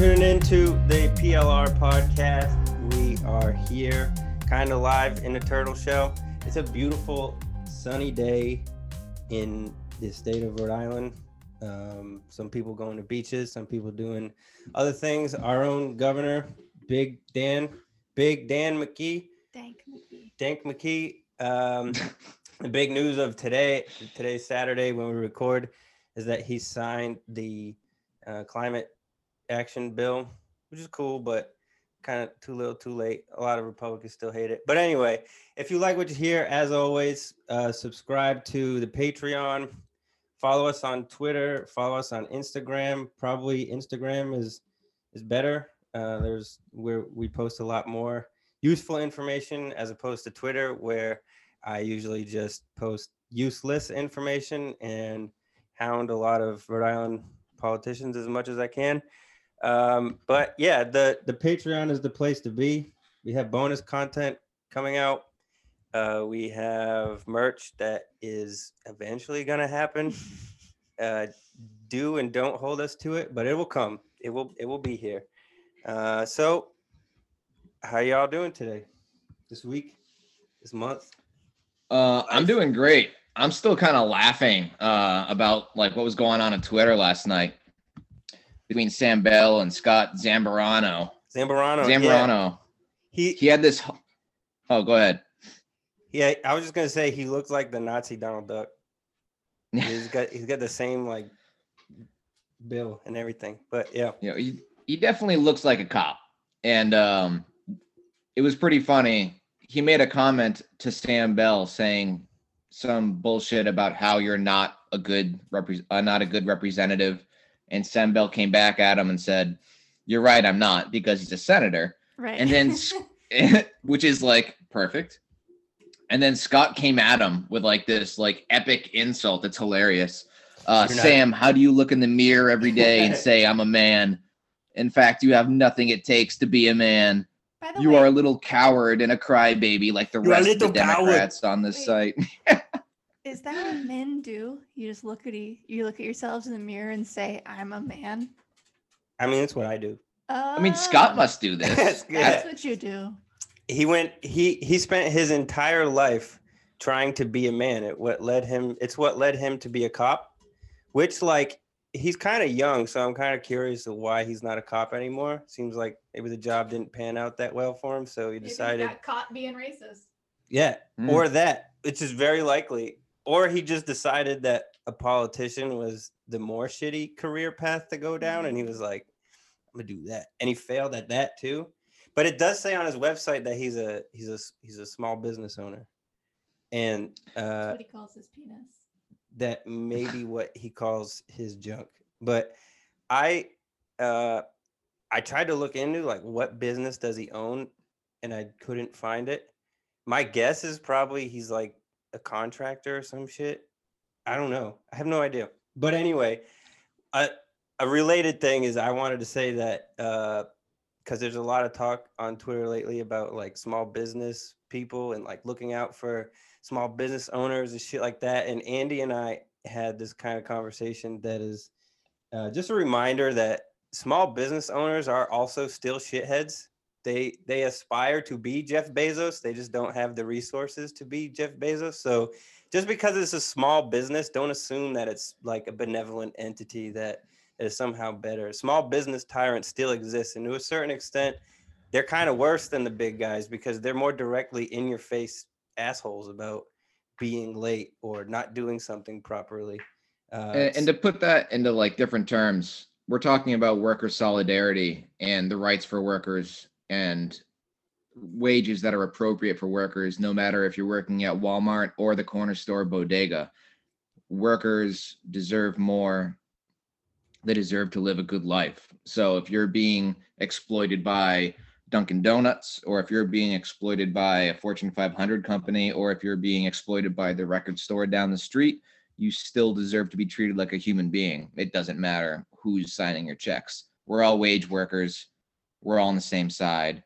Tuning in to the PLR podcast. We are here, kind of live in the Turtle Show. It's a beautiful, sunny day in the state of Rhode Island. Um, some people going to beaches, some people doing other things. Our own governor, Big Dan, Big Dan McKee, Dank McGee. Dank McKee. Um, the big news of today, today's Saturday when we record, is that he signed the uh, climate action bill, which is cool, but kind of too little, too late. A lot of Republicans still hate it. But anyway, if you like what you hear, as always, uh, subscribe to the Patreon. Follow us on Twitter. Follow us on Instagram. Probably Instagram is is better. Uh, there's where we post a lot more useful information as opposed to Twitter, where I usually just post useless information and hound a lot of Rhode Island politicians as much as I can. Um, but yeah, the the Patreon is the place to be. We have bonus content coming out. Uh, we have merch that is eventually gonna happen. Uh, do and don't hold us to it, but it will come. It will it will be here. Uh, so, how y'all doing today? This week? This month? Uh, I'm doing great. I'm still kind of laughing uh, about like what was going on on Twitter last night between Sam Bell and Scott Zambrano. Zambrano. yeah. Zambrano. He He had this. Oh, go ahead. Yeah, I was just gonna say he looks like the Nazi Donald Duck. He's got he's got the same like bill and everything. But yeah, know, he, he definitely looks like a cop. And um, it was pretty funny. He made a comment to Sam Bell saying some bullshit about how you're not a good repre- uh, not a good representative. And Sam Bell came back at him and said, "You're right, I'm not because he's a senator." Right. And then, which is like perfect. And then Scott came at him with like this like epic insult. It's hilarious. Uh, not- Sam, how do you look in the mirror every day and say I'm a man? In fact, you have nothing it takes to be a man. You way, are a little coward and a crybaby like the rest of the little coward. Democrats on this Wait. site. Is that what men do? You just look at e- you look at yourselves in the mirror and say, "I'm a man." I mean that's what I do. I mean, Scott must do this. That's good. That's what you do. He went he he spent his entire life trying to be a man. It what led him it's what led him to be a cop, which like he's kind of young, so I'm kind of curious of why he's not a cop anymore. Seems like maybe the job didn't pan out that well for him, so he decided caught being racist. Yeah, Mm. or that, which is very likely. Or he just decided that a politician was the more shitty career path to go down, and he was like, "I'm gonna do that," and he failed at that too. But it does say on his website that he's a he's a he's a small business owner, and That's uh, what he calls his penis. that may be what he calls his junk. But I uh I tried to look into like what business does he own and I couldn't find it. My guess is probably he's like a contractor or some shit. I don't know. I have no idea. But anyway, a a related thing is I wanted to say that uh because there's a lot of talk on Twitter lately about like small business people and like looking out for small business owners and shit like that. And Andy and I had this kind of conversation that is uh, just a reminder that small business owners are also still shitheads. They they aspire to be Jeff Bezos. They just don't have the resources to be Jeff Bezos. So just because it's a small business, don't assume that it's like a benevolent entity that is somehow better. Small business tyrants still exist, and to a certain extent, they're kind of worse than the big guys because they're more directly in your face assholes about being late or not doing something properly. Uh, and, and to put that into like different terms, we're talking about worker solidarity and the rights for workers and wages that are appropriate for workers, no matter if you're working at Walmart or the corner store bodega. Workers deserve more. They deserve to live a good life. So if you're being exploited by Dunkin' Donuts, or if you're being exploited by a Fortune 500 company, or if you're being exploited by the record store down the street, you still deserve to be treated like a human being. It doesn't matter who's signing your checks. We're all wage workers. We're all on the same side.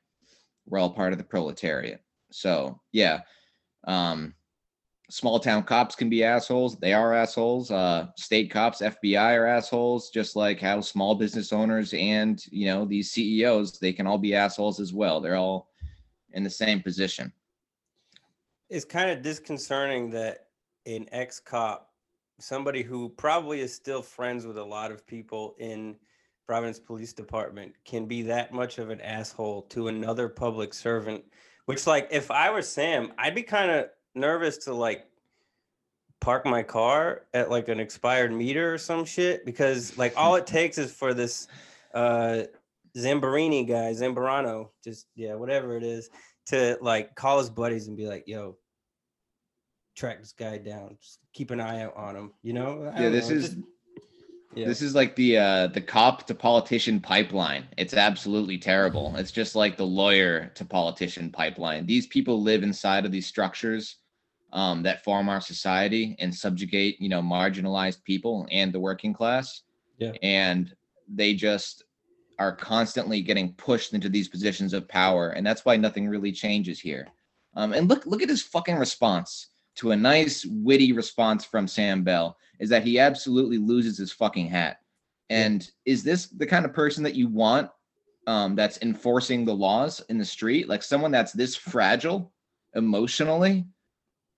We're all part of the proletariat. So yeah, um, small town cops can be assholes. They are assholes. Uh, state cops, FBI are assholes, just like how small business owners and you know these CEOs they can all be assholes as well. They're all in the same position. It's kind of disconcerting that an ex cop, somebody who probably is still friends with a lot of people in Providence Police Department, can be that much of an asshole to another public servant. Which, like, if I were Sam, I'd be kind of nervous to like park my car at like an expired meter or some shit because like all it takes is for this uh Zamborini guy, Zamborano, just yeah, whatever it is, to like call his buddies and be like, yo, track this guy down. Just keep an eye out on him. You know? Yeah, this know, is just- yeah. This is like the uh the cop to politician pipeline. It's absolutely terrible. It's just like the lawyer to politician pipeline. These people live inside of these structures um, that form our society and subjugate, you know, marginalized people and the working class. Yeah. And they just are constantly getting pushed into these positions of power, and that's why nothing really changes here. Um, and look, look at his fucking response to a nice, witty response from Sam Bell is that he absolutely loses his fucking hat. And is this the kind of person that you want um, that's enforcing the laws in the street? Like someone that's this fragile emotionally?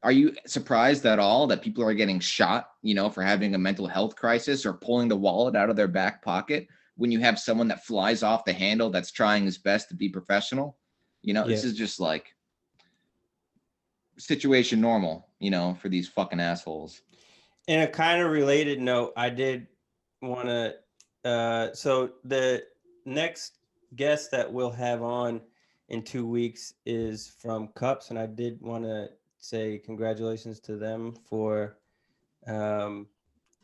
Are you surprised at all that people are getting shot, you know, for having a mental health crisis or pulling the wallet out of their back pocket when you have someone that flies off the handle that's trying his best to be professional? You know, this is just like situation normal, you know, for these fucking assholes. in a kind of related note, I did want to. Uh, so the next guest that we'll have on in two weeks is from Cups, and I did want to say congratulations to them for um,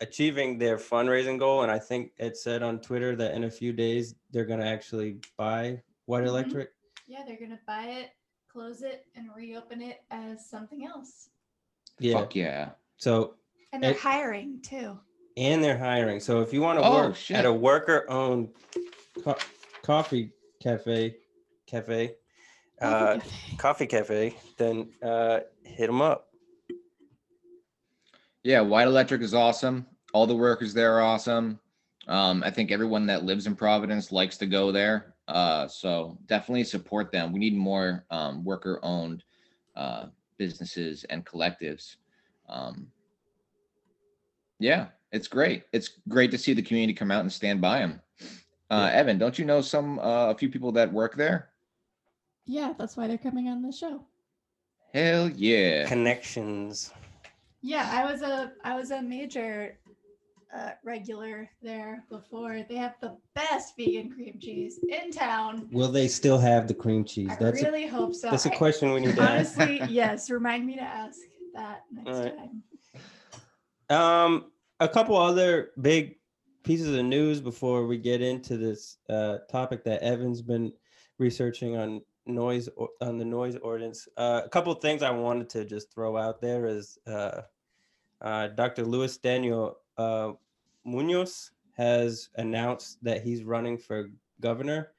achieving their fundraising goal. And I think it said on Twitter that in a few days they're going to actually buy White Mhm. Electric. Yeah, they're gonna buy it, close it, and reopen it as something else. Yeah. Fuck yeah. So And they're It- hiring too. and they're hiring. So if you want to Oh, work shit. at a worker-owned co- coffee cafe, cafe, uh, coffee cafe, then uh, hit them up. Yeah, White Electric is awesome. All the workers there are awesome. Um, I think everyone that lives in Providence likes to go there. Uh, so definitely support them. We need more um, worker-owned uh, businesses and collectives. Um, yeah, it's great. It's great to see the community come out and stand by them. Uh, Yeah. Evan, don't you know some uh, a few people that work there? Yeah, that's why they're coming on the show. Hell yeah! Connections. Yeah, I was a I was a major uh, regular there before. They have the best vegan cream cheese in town. Will they still have the cream cheese? I That's a, really hope so. that's a I- question we need to ask. Honestly, yes. Remind me to ask that next Alright. time. Um, a couple other big pieces of news before we get into this uh, topic that Evan's been researching on noise on the noise ordinance. Uh, a couple things I wanted to just throw out there is uh, uh, Dr. Luis Daniel uh, Munoz has announced that he's running for governor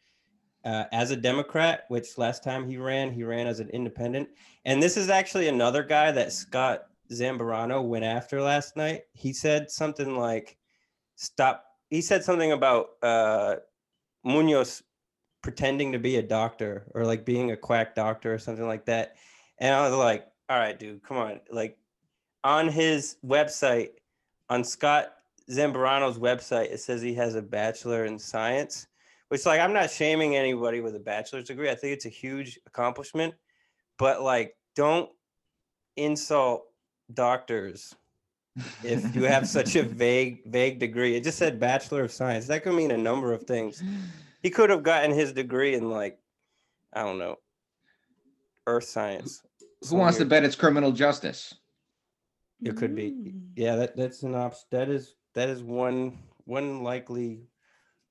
uh, as a Democrat, which last time he ran, he ran as an independent. And this is actually another guy that Scott Zamborano went after last night. He said something like, "Stop." He said something about uh, Munoz pretending to be a doctor or like being a quack doctor or something like that. And I was like, "All right, dude, come on!" Like on his website, on Scott Zamborano's website, it says he has a bachelor in science. Which, like, I'm not shaming anybody with a bachelor's degree. I think it's a huge accomplishment, but like, don't insult doctors if you have such a vague vague degree it just said bachelor of science that could mean a number of things he could have gotten his degree in like i don't know earth science Who wants to bet it's criminal justice? it could be Mm. yeah that that's an option that is that is one one likely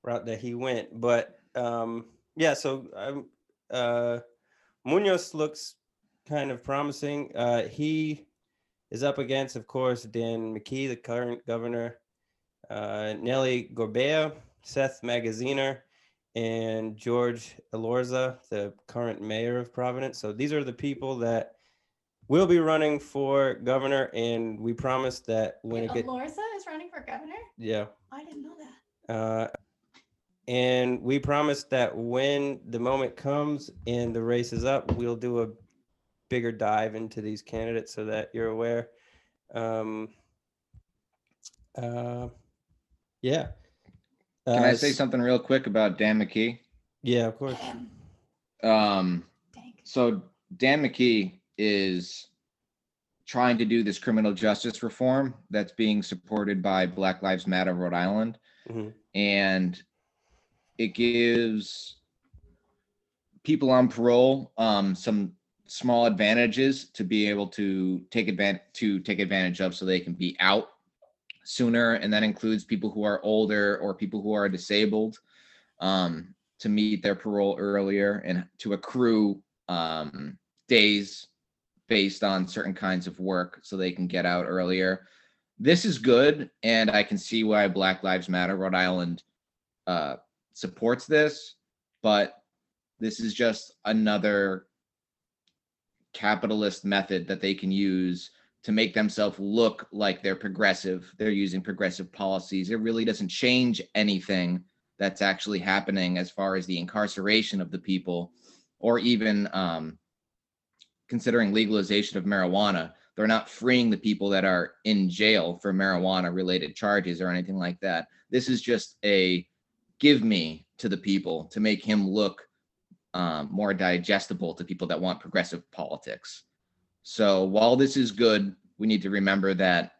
route that he went but um yeah so um uh munoz looks kind of promising. Uh he is up against of course dan mckee the current governor uh nellie gorbea seth magaziner and george elorza the current mayor of providence. So these are the people that we'll be running for governor, and we promise that when it Wait, get Elorza is running for governor? yeah. I didn't know that. Uh, and we promise that when the moment comes and the race is up, we'll do a bigger dive into these candidates so that you're aware. Um, uh, yeah. Can Uh, I say something real quick about Dan McKee? Yeah, of course. Damn, Um, dang. so Dan McKee is trying to do this criminal justice reform that's being supported by Black Lives Matter Rhode Island, Mhm. and it gives people on parole um, some small advantages to be able to take advantage to take advantage of, so they can be out sooner, and that includes people who are older or people who are disabled um, to meet their parole earlier and to accrue um, days based on certain kinds of work so they can get out earlier. This is good, and I can see why Black Lives Matter Rhode Island uh, supports this, but this is just another capitalist method that they can use to make themselves look like they're progressive. They're using progressive policies. It really doesn't change anything that's actually happening as far as the incarceration of the people or even um, considering legalization of marijuana. They're not freeing the people that are in jail for marijuana related charges or anything like that. This is just a give me to the people to make him look um, more digestible to people that want progressive politics. So while this is good, we need to remember that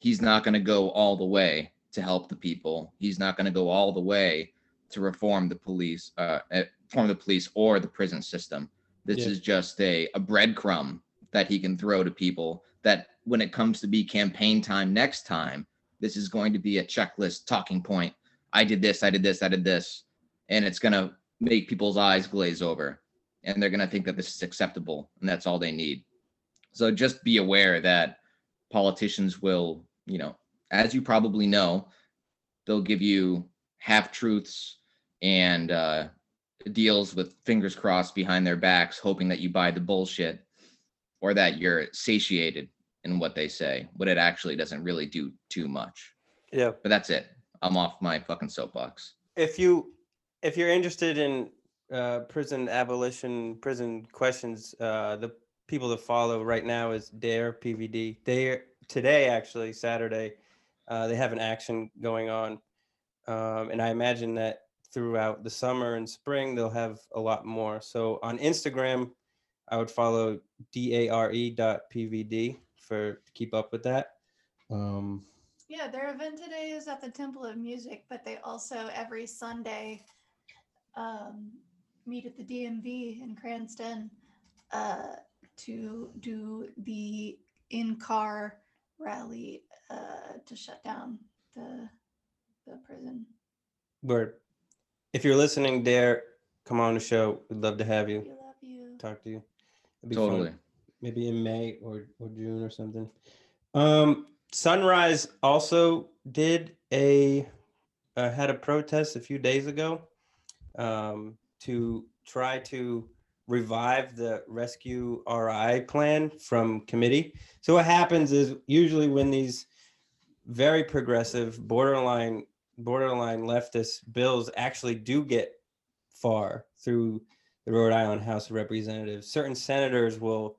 he's not going to go all the way to help the people. He's not going to go all the way to reform the police, uh, reform the police or the prison system. This Yeah. is just a, a breadcrumb that he can throw to people that when it comes to be campaign time next time, this is going to be a checklist talking point. I did this, I did this, I did this. And it's going to make people's eyes glaze over and they're going to think that this is acceptable and that's all they need. So just be aware that politicians will, you know, as you probably know, they'll give you half truths and uh, deals with fingers crossed behind their backs, hoping that you buy the bullshit or that you're satiated in what they say, but it actually doesn't really do too much. Yeah. But that's it. I'm off my fucking soapbox. if you if you're interested in uh, prison abolition, prison questions, uh, the people to follow right now is Dare PVD. Dare today actually Saturday, uh, they have an action going on, um, and I imagine that throughout the summer and spring they'll have a lot more. So on Instagram, I would follow d a r e dot pvd for to keep up with that. Um, Yeah, their event today is at the Temple of Music, but they also every Sunday um, meet at the DMV in Cranston uh, to do the in-car rally uh, to shut down the the prison. Word. If you're listening, Dare, come on the show. We'd love to have you. We love you. Talk to you. It'd be fun. Totally. Maybe in May or, or June or something. Um, Sunrise also did a uh, had a protest a few days ago um, to try to revive the rescue RI plan from committee. So what happens is usually when these very progressive borderline borderline leftist bills actually do get far through the Rhode Island House of Representatives, certain senators will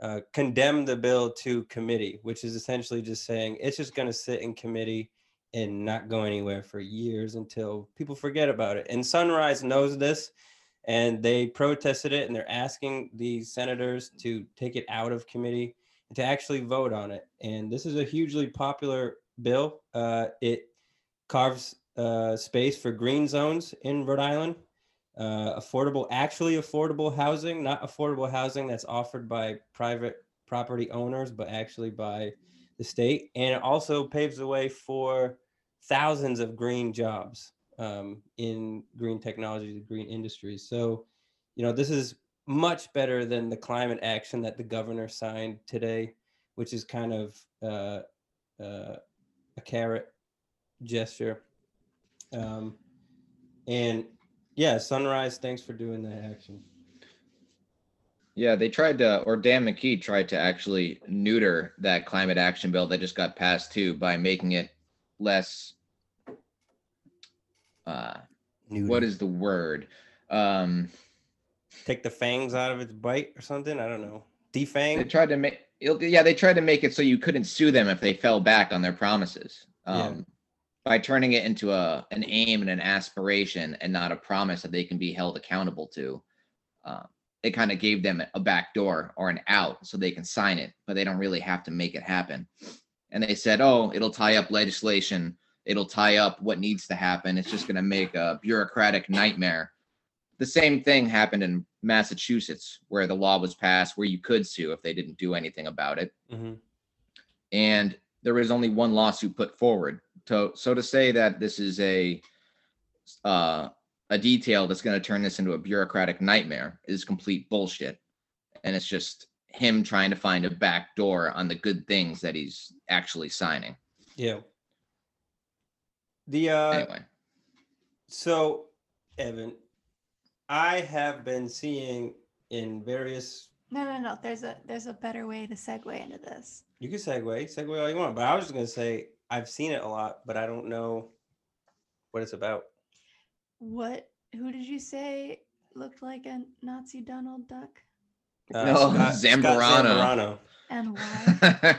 uh, condemn the bill to committee, which is essentially just saying it's just going to sit in committee and not go anywhere for years until people forget about it. And Sunrise knows this, and they protested it, and they're asking the senators to take it out of committee and to actually vote on it. And this is a hugely popular bill. Uh, it carves uh, space for green zones in Rhode Island uh, affordable, actually affordable housing, not affordable housing that's offered by private property owners, but actually by the state. And it also paves the way for thousands of green jobs um, in green technology, green industries. So, you know, this is much better than the climate action that the governor signed today, which is kind of uh, uh, a carrot gesture. Um, and yeah, Sunrise, thanks for doing that action. Yeah, they tried to, or Dan McKee tried to actually neuter that climate action bill that just got passed too by making it less. Uh, what is the word? Um, take the fangs out of its bite or something? I don't know. Defang. They tried to make, yeah, they tried to make it so you couldn't sue them if they fell back on their promises. Yeah. By turning it into a an aim and an aspiration and not a promise that they can be held accountable to. Uh, it kind of gave them a back door or an out so they can sign it, but they don't really have to make it happen. And they said, oh, it'll tie up legislation. It'll tie up what needs to happen. It's just going to make a bureaucratic nightmare. The same thing happened in Massachusetts, where the law was passed where you could sue if they didn't do anything about it Mhm. and there was only one lawsuit put forward. So, so to say that this is a uh, a detail that's going to turn this into a bureaucratic nightmare is complete bullshit, and it's just him trying to find a back door on the good things that he's actually signing. Yeah. The uh Anyway, so Evan, I have been seeing in various No, no, no. There's a there's a better way to segue into this. you can segue, segue all you want, but I was just gonna say I've seen it a lot, but I don't know what it's about. What? Who did you say looked like a Nazi Donald Duck? Uh, No, Zambrano. Zambrano, And why?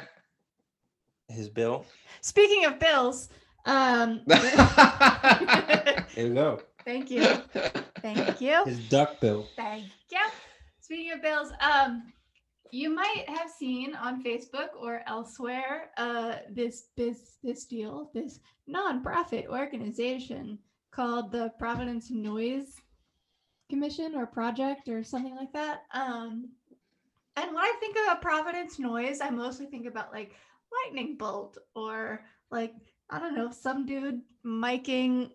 his bill. Speaking of bills, um, There you go. thank you, thank you. His duck bill. Thank you. Speaking of bills, um, you might have seen on Facebook or elsewhere uh, this this this deal, this nonprofit organization called the Providence Noise Commission or Project or something like that. Um, and when I think about Providence Noise, I mostly think about like lightning bolt or like I don't know, some dude miking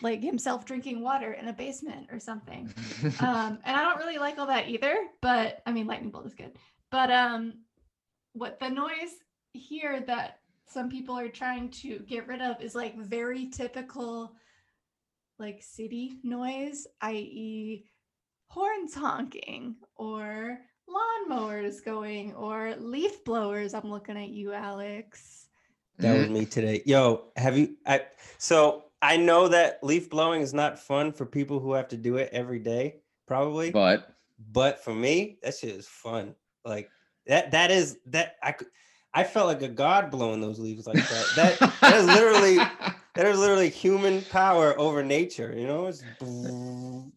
like himself drinking water in a basement or something. Um and i don't really like all that either but i mean lightning bolt is good. But um what the noise here that some people are trying to get rid of is like very typical like city noise i.e horns honking or lawnmowers going or leaf blowers. I'm looking at you alex. That was Mhm. me today. Yo, have you I so I know that leaf blowing is not fun for people who have to do it every day, probably. but but for me, that shit is fun. Like that that is that I could I felt like a god blowing those leaves like that. That that is literally that is literally human power over nature, you know? It's,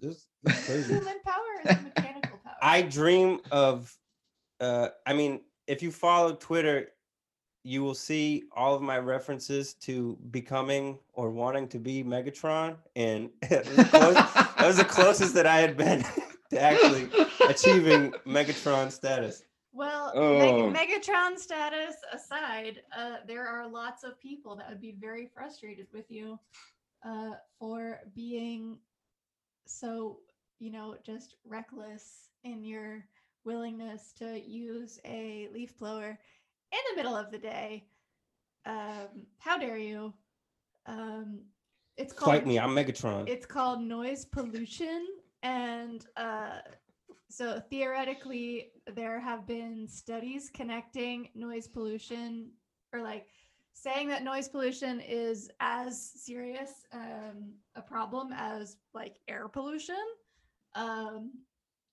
it's, it's crazy. human power is mechanical power I dream of uh I mean, if you follow Twitter, you will see all of my references to becoming or wanting to be Megatron and was close- that was the closest that I had been to actually achieving Megatron status. Well, Oh. Meg- Megatron status aside, uh, there are lots of people that would be very frustrated with you uh, for being so, you know, just reckless in your willingness to use a leaf blower in the middle of the day. Um, how dare you? Um, it's called Fight me, I'm Megatron. it's called noise pollution and uh, so theoretically there have been studies connecting noise pollution or like saying that noise pollution is as serious um, a problem as like air pollution um,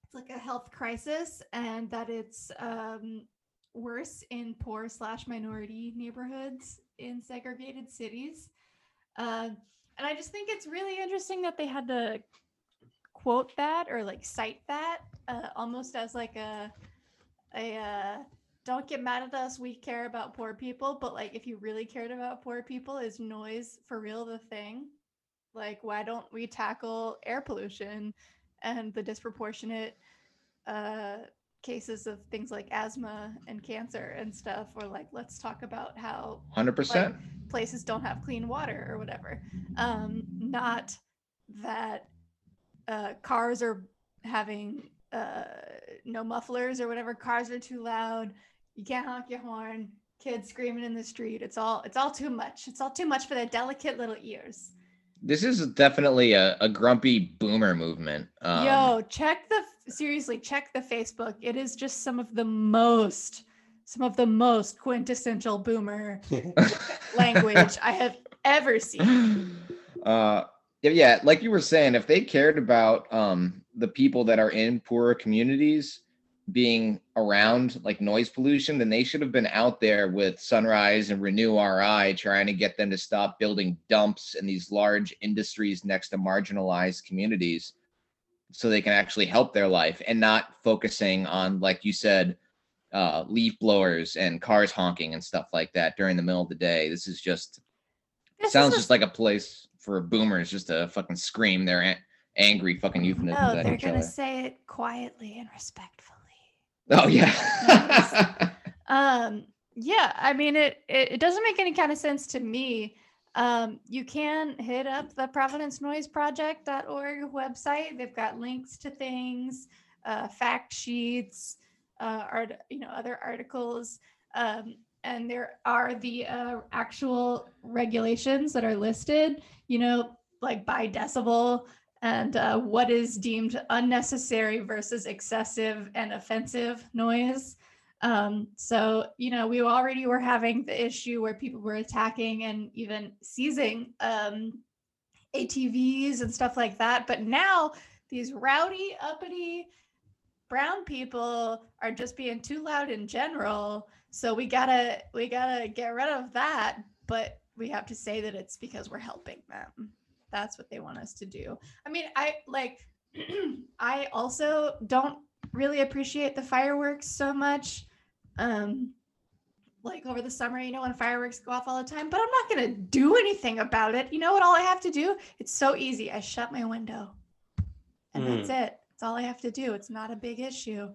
it's like a health crisis and that it's um, worse in poor slash minority neighborhoods in segregated cities. Um, and I just think it's really interesting that they had to quote that or like cite that uh, almost as like a a uh, don't get mad at us we care about poor people but like if you really cared about poor people is noise for real the thing? Like why don't we tackle air pollution and the disproportionate uh cases of things like asthma and cancer and stuff or like let's talk about how 100%. places don't have clean water or whatever. Um, not that uh, cars are having uh, no mufflers or whatever. Cars are too loud. You can't honk your horn. Kids screaming in the street. It's all it's all too much. It's all too much for their delicate little ears. This is definitely a, a grumpy boomer movement. Um, Yo, check the seriously, check the Facebook. It is just some of the most, some of the most quintessential boomer language I have ever seen. uh yeah, yeah like you were saying if they cared about um the people that are in poorer communities being around like noise pollution then they should have been out there with sunrise and renew ri trying to get them to stop building dumps in these large industries next to marginalized communities so they can actually help their life and not focusing on like you said uh leaf blowers and cars honking and stuff like that during the middle of the day this is just This is sounds a- just like a place for boomers just to fucking scream their a- angry fucking euphemisms No, at they're gonna other. say it quietly and respectfully. Oh yeah. Um, yeah, I mean it, it it doesn't make any kind of sense to me. Um, you can hit up the providencenoiseproject.org website. They've got links to things, uh, fact sheets, uh, art, you know, other articles. Um, and there are the uh, actual regulations that are listed, you know, like by decibel and uh, what is deemed unnecessary versus excessive and offensive noise. Um, so, you know, we already were having the issue where people were attacking and even seizing um, ATVs and stuff like that. But now these rowdy, uppity brown people are just being too loud in general. So we gotta we gotta get rid of that. But we have to say that it's because we're helping them. That's what they want us to do. I mean, I like I also don't really appreciate the fireworks so much. Um like over the summer, you know, when fireworks go off all the time, but I'm not gonna do anything about it. You know what all I have to do? It's so easy. I shut my window. And that's it. That's all I have to do. It's not a big issue.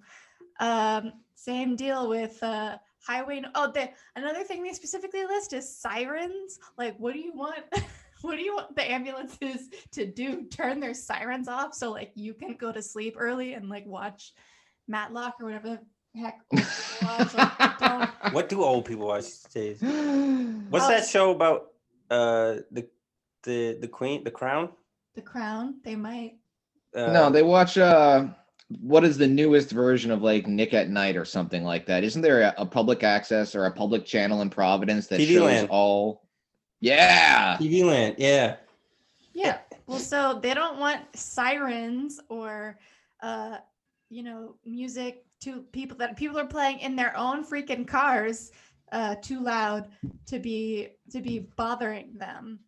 Um, same deal with uh highway. Oh, the another thing they specifically list is sirens. Like, what do you want? what do you want the ambulances to do? Turn their sirens off so like you can go to sleep early and like watch Matlock or whatever the heck. watch. Like, don't- what do old people watch these days? What's Oh. that show about? Uh, the the the queen, the crown. The Crown. They might. Uh, no, they watch uh what is the newest version of like Nick at Night or something like that? Isn't there a, a public access or a public channel in Providence that TV shows Land. all Yeah. TV Land. Yeah. Yeah. Well, so they don't want sirens or, uh, you know, music to people that people are playing in their own freaking cars, uh, too loud to be to be bothering them,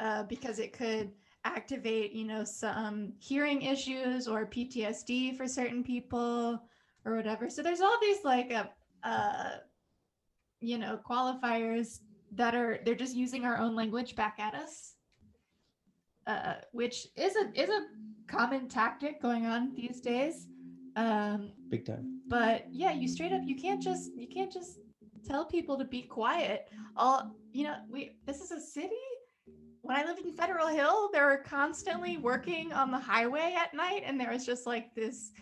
uh, because it could activate, you know, some hearing issues or PTSD for certain people or whatever. So there's all these like, uh, uh, you know, qualifiers that are they're just using our own language back at us uh, which is a is a common tactic going on these days. Um, Big time. but yeah, you straight up you can't just you can't just tell people to be quiet. All you know, we this is a city. When I lived in Federal Hill, they were constantly working on the highway at night, and there was just like this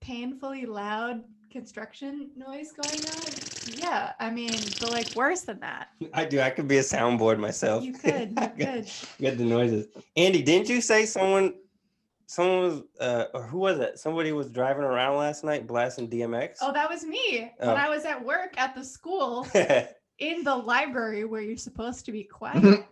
painfully loud construction noise going on. Yeah, I mean, but like worse than that. I do. I could be a soundboard myself. You could, you could. Get the noises. Andy, didn't you say someone, someone was, uh, or who was it? Somebody was driving around last night blasting DMX. Oh, that was me Oh. when I was at work at the school in the library where you're supposed to be quiet.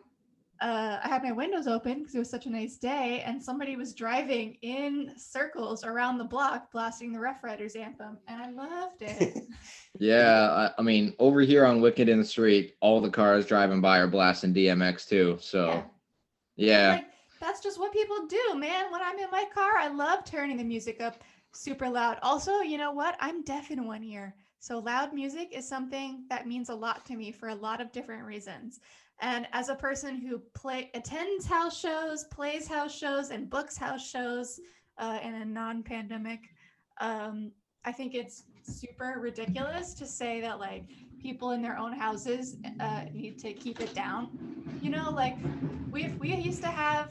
Uh, I had my windows open because it was such a nice day, and somebody was driving in circles around the block blasting the Rough Riders anthem, and I loved it. Yeah, I, I mean, over here on Wickenden Street, all the cars driving by are blasting DMX too. So, Yeah. yeah. Like that's just what people do, man. When I'm in my car, I love turning the music up super loud. Also, you know what? I'm deaf in one ear. So loud music is something that means a lot to me for a lot of different reasons. And as a person who play attends house shows, plays house shows, and books house shows uh, in a non-pandemic, um, I think it's super ridiculous to say that like people in their own houses uh, need to keep it down. You know, like we we used to have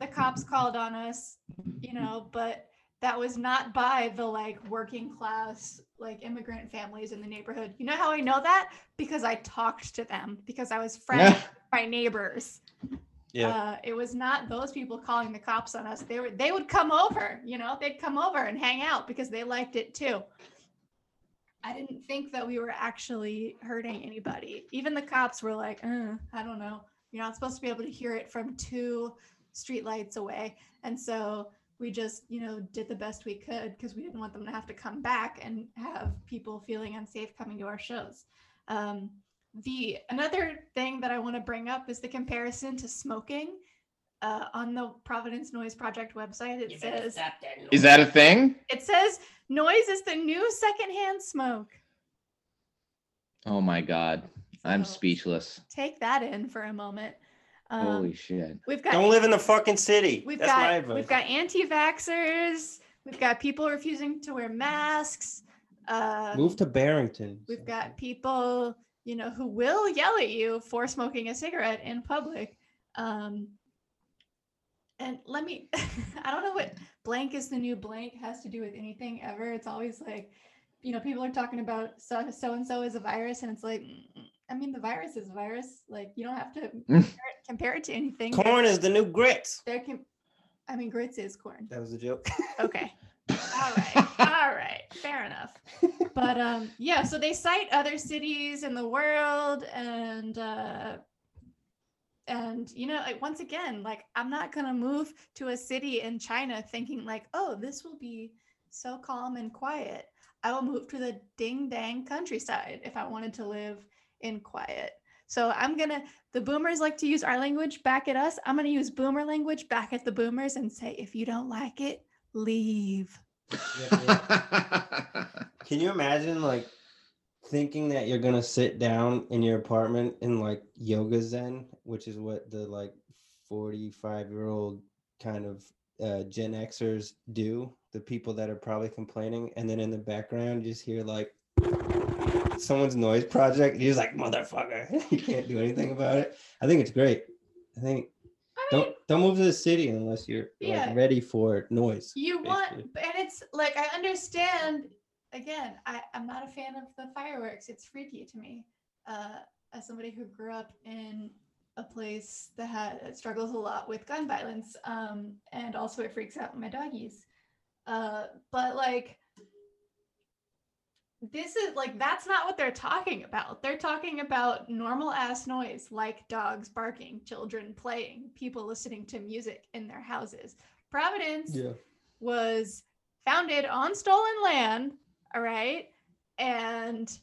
the cops called on us, you know, but that was not by the like working class like immigrant families in the neighborhood. You know how I know that? Because I talked to them because I was friends with my neighbors. Yeah. Uh, it was not those people calling the cops on us. They were they would come over, you know, they'd come over and hang out because they liked it too. I didn't think that we were actually hurting anybody. Even the cops were like, uh, I don't know. You're not supposed to be able to hear it from two streetlights away. And so we just, you know, did the best we could because we didn't want them to have to come back and have people feeling unsafe coming to our shows. Um, the another thing that I want to bring up is the comparison to smoking. Uh, on the Providence Noise Project website, it says Is that a thing? it says noise is the new secondhand smoke. Oh my god. I'm speechless. Take that in for a moment. Um, Holy shit. we've got Don't live in the fucking city. We've That's my got advice. we've got anti-vaxxers. We've got people refusing to wear masks. Uh, Move to Barrington. we've got people, you know, who will yell at you for smoking a cigarette in public. Um, and let me, I don't know what blank is the new blank has to do with anything ever. It's always like, you know, people are talking about so so and so is a virus, and it's like, I mean, the virus is a virus. Like, you don't have to compare it, compare it to anything. Corn is the new grits. There can, I mean, grits is corn. That was a joke. Okay. All right. All right. Fair enough. But um yeah, so they cite other cities in the world and uh and you know, like once again, like I'm not going to move to a city in China thinking like, "Oh, this will be so calm and quiet." I will move to the ding dang countryside if I wanted to live in quiet. So I'm to the boomers like to use our language back at us. I'm to use boomer language back at the boomers and say if you don't like it, leave. Can you imagine like thinking that you're gonna sit down in your apartment in like yoga zen, which is what the like 45 year old kind of uh, Gen Xers do, the people that are probably complaining, and then in the background you just hear like someone's noise project. You're like motherfucker, you can't do anything about it. I think it's great. I think I mean, don't don't move to the city unless you're Yeah. like ready for noise. you want and it's like i understand again I, i'm not a fan of the fireworks it's freaky to me uh, as somebody who grew up in a place that had that struggles a lot with gun violence um, and also it freaks out my doggies uh, but like this is like that's not what they're talking about. They're talking about normal ass noise like dogs barking children playing people listening to music in their houses. Providence Yeah. was founded on stolen land all right and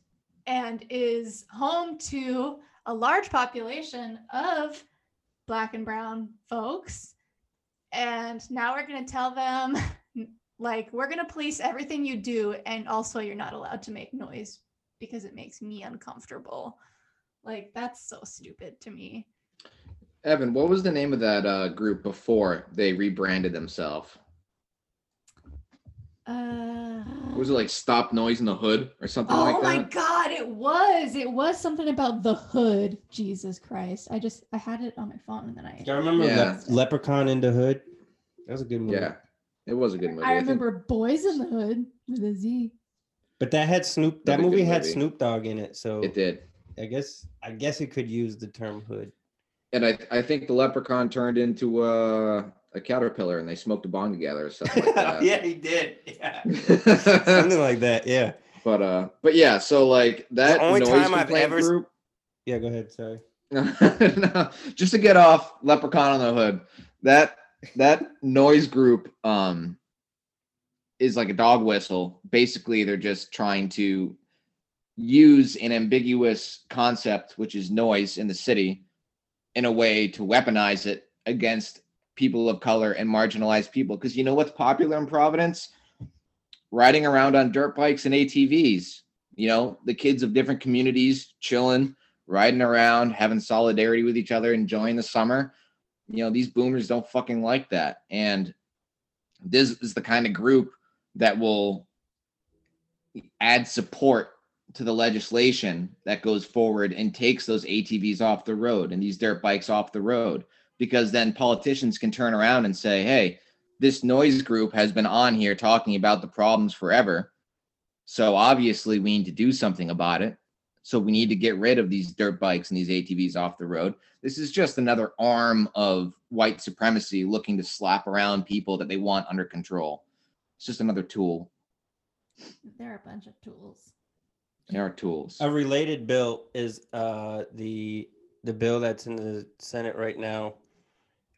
and is home to a large population of black and brown folks. And now we're going to tell them like we're going to police everything you do and also you're not allowed to make noise because it makes me uncomfortable like that's so stupid to me Evan, what was the name of that uh, group before they rebranded themselves? Uh, Was it like Stop Noise in the Hood or something oh like that? Oh my god, it was. It was something about the hood. Jesus Christ. I just I had it on my phone and then I Do you remember Yeah. Le- Leprechaun in the Hood? That was a good movie. Yeah, it was a good movie. I think- remember Boys in the Hood with a Z. But that had Snoop. That Another movie had movie. Snoop Dogg in it, so it did. I guess I guess it could use the term hood. And I, I think the leprechaun turned into uh, a caterpillar and they smoked a bong together or something like that. yeah, he did. Yeah, something like that. Yeah. But uh, but yeah, so like that only noise time I've ever group. Yeah. Go ahead. Sorry. no, just to get off leprechaun on the hood. That that noise group um is like a dog whistle. Basically, they're just trying to use an ambiguous concept, which is noise in the city, in a way to weaponize it against people of color and marginalized people. Because you know what's popular in Providence? Riding around on dirt bikes and ATVs. You know, the kids of different communities chilling, riding around, having solidarity with each other, enjoying the summer. You know, these boomers don't fucking like that. And this is the kind of group that will add support to the legislation that goes forward and takes those ATVs off the road and these dirt bikes off the road. Because then politicians can turn around and say, hey, this noise group has been on here talking about the problems forever. So obviously we need to do something about it. So we need to get rid of these dirt bikes and these ATVs off the road. This is just another arm of white supremacy looking to slap around people that they want under control. It's just another tool. There are a bunch of tools. There are tools. A related bill is uh, the the bill that's in the Senate right now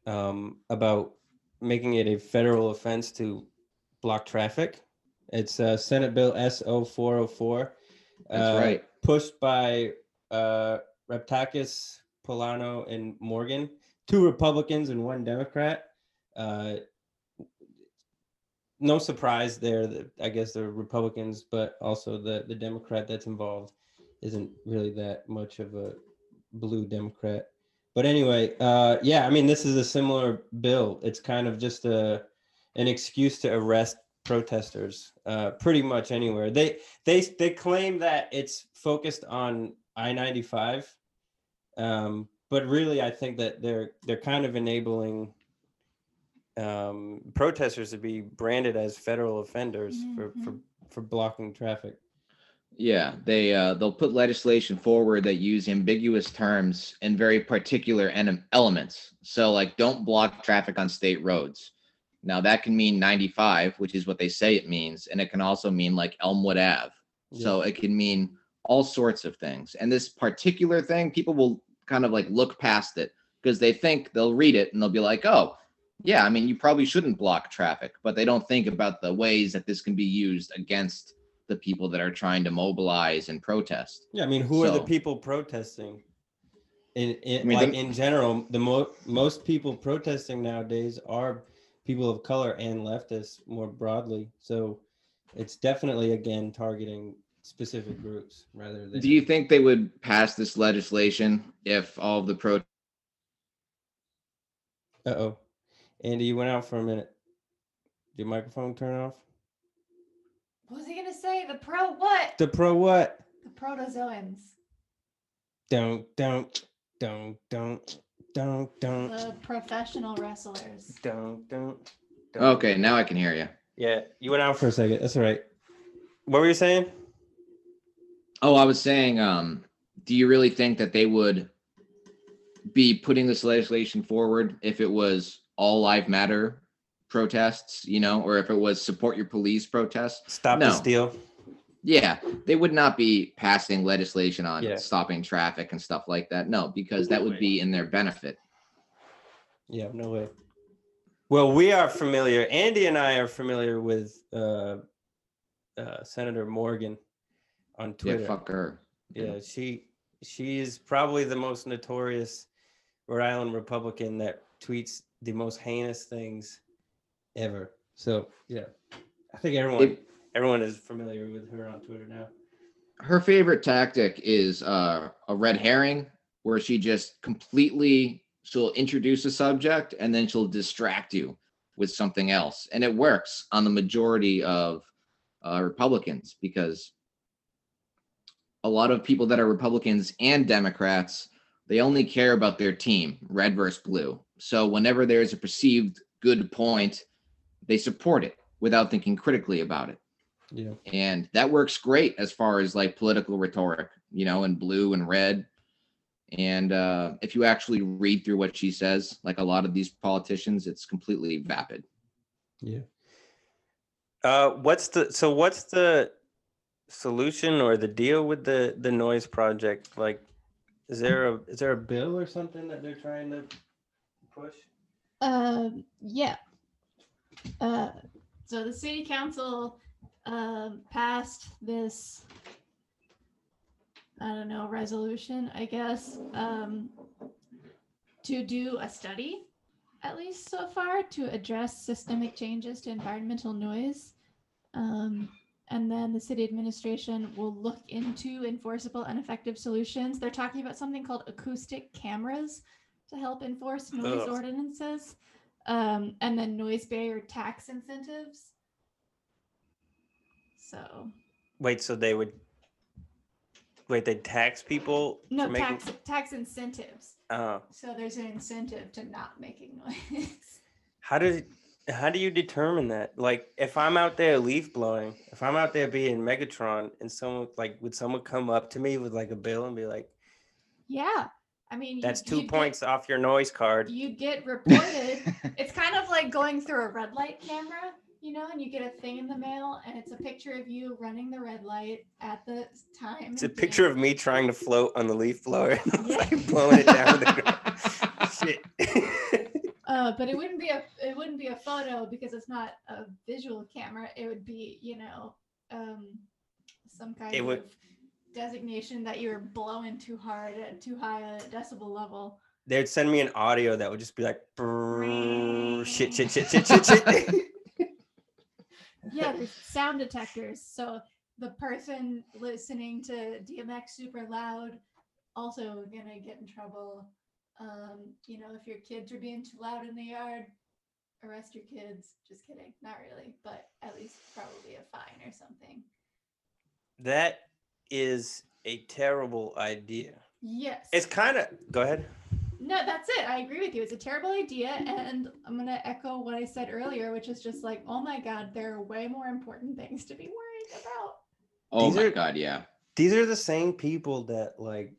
um, about making it a federal offense to block traffic. It's uh, Senate Bill SO 404. That's uh, right. Pushed by uh, Raptakis, Paolino, and Morgan, two Republicans and one Democrat. Uh, no surprise there that I guess the Republicans, but also the the Democrat that's involved isn't really that much of a blue Democrat. But anyway, uh, yeah, I mean, this is a similar bill. It's kind of just a an excuse to arrest protesters, uh, pretty much anywhere. They they they claim that it's focused on I ninety five, um, but really, I think that they're they're kind of enabling um, protesters to be branded as federal offenders for, for for blocking traffic. Yeah, they uh, they'll put legislation forward that use ambiguous terms and very particular en- elements. So, like, don't block traffic on state roads. Now, that can mean 95, which is what they say it means, and it can also mean like Elmwood Ave. So it can mean all sorts of things. And this particular thing, people will kind of like look past it because they think they'll read it and they'll be like, "Oh, yeah, I mean, you probably shouldn't block traffic," but they don't think about the ways that this can be used against the people that are trying to mobilize and protest. Yeah, I mean, who are the people protesting? In, in I mean, like the- in general, the mo- most people protesting nowadays are people of color and leftists more broadly. So it's definitely again targeting specific groups rather than. Do you think they would pass this legislation if all of the pro Uh oh, Andy, you went out for a minute. Did your microphone turn off? What was he gonna say? The pro what? The pro what? The protozoans. Don't don't don't don't don't don't The professional wrestlers. don't don't. Okay, now I can hear you. Yeah, you went out for a second. That's all right. What were you saying? Oh, I was saying, um, do you really think that they would be putting this legislation forward if it was all live matter protests, you know, or if it was support your police protests? Stop the No. steal. Yeah, they would not be passing legislation on Yeah. stopping traffic and stuff like that. No, because that would be in their benefit. Yeah, no way. Well, we are familiar. Andy and I are familiar with uh, uh, Senator Morgan on Twitter. Yeah, fuck her. Yeah, she she is probably the most notorious Rhode Island Republican that tweets the most heinous things ever. So yeah, I think everyone It- everyone is familiar with her on Twitter now. her favorite tactic is uh, a red herring where she just completely she'll introduce a subject and then she'll distract you with something else. And it works on the majority of uh, republicans because a lot of people that are republicans and democrats they only care about their team red versus blue. So whenever there's a perceived good point they support it without thinking critically about it Yeah. and that works great as far as like political rhetoric you know in blue and red and uh, if you actually read through what she says like a lot of these politicians it's completely vapid Yeah. Uh, what's the so what's the solution or the deal with the the noise project? Like, is there a is there a bill or something that they're trying to push? Um, yeah. Uh, so the city council um, passed this, I don't know, resolution, I guess, um, to do a study, at least so far, to address systemic changes to environmental noise. Um, and then the city administration will look into enforceable and effective solutions. They're talking about something called acoustic cameras to help enforce noise Ugh. ordinances um, and then noise barrier tax incentives. So Wait, so they would wait? They tax people no for making. tax tax incentives. Oh. So there's an incentive to not making noise. how did How do you determine that? Like, if I'm out there leaf blowing, if I'm out there being Megatron, and someone like, would someone come up to me with like a bill and be like, Yeah. I mean, you- "That's 2 you'd get- points off your noise card"? You'd get reported. it's kind of like going through a red light camera, you know, and you get a thing in the mail and it's a picture of you running the red light at the time. It's a picture of me trying to float on the leaf blower, Yeah. like blowing it down the ground. Shit. Uh, but it wouldn't be a it wouldn't be a photo because it's not a visual camera. It would be, you know, um, some kind It of designation that you're blowing too hard at too high a decibel level. They'd send me an audio that would just be like, "Brrrr, shit, shit, shit, shit, shit, shit. Yeah, there's sound detectors. So the person listening to DMX super loud also gonna get in trouble. Um, you know, if your kids are being too loud in the yard, arrest your kids. Just kidding, not really, but at least probably a fine or something. that is a terrible idea. Yes. It's kind of. Go ahead. No, that's it. I agree with you. It's a terrible idea. And I'm going to echo what I said earlier, which is just like, oh my God, there are way more important things to be worried about. oh These my are- god, yeah. These are the same people that like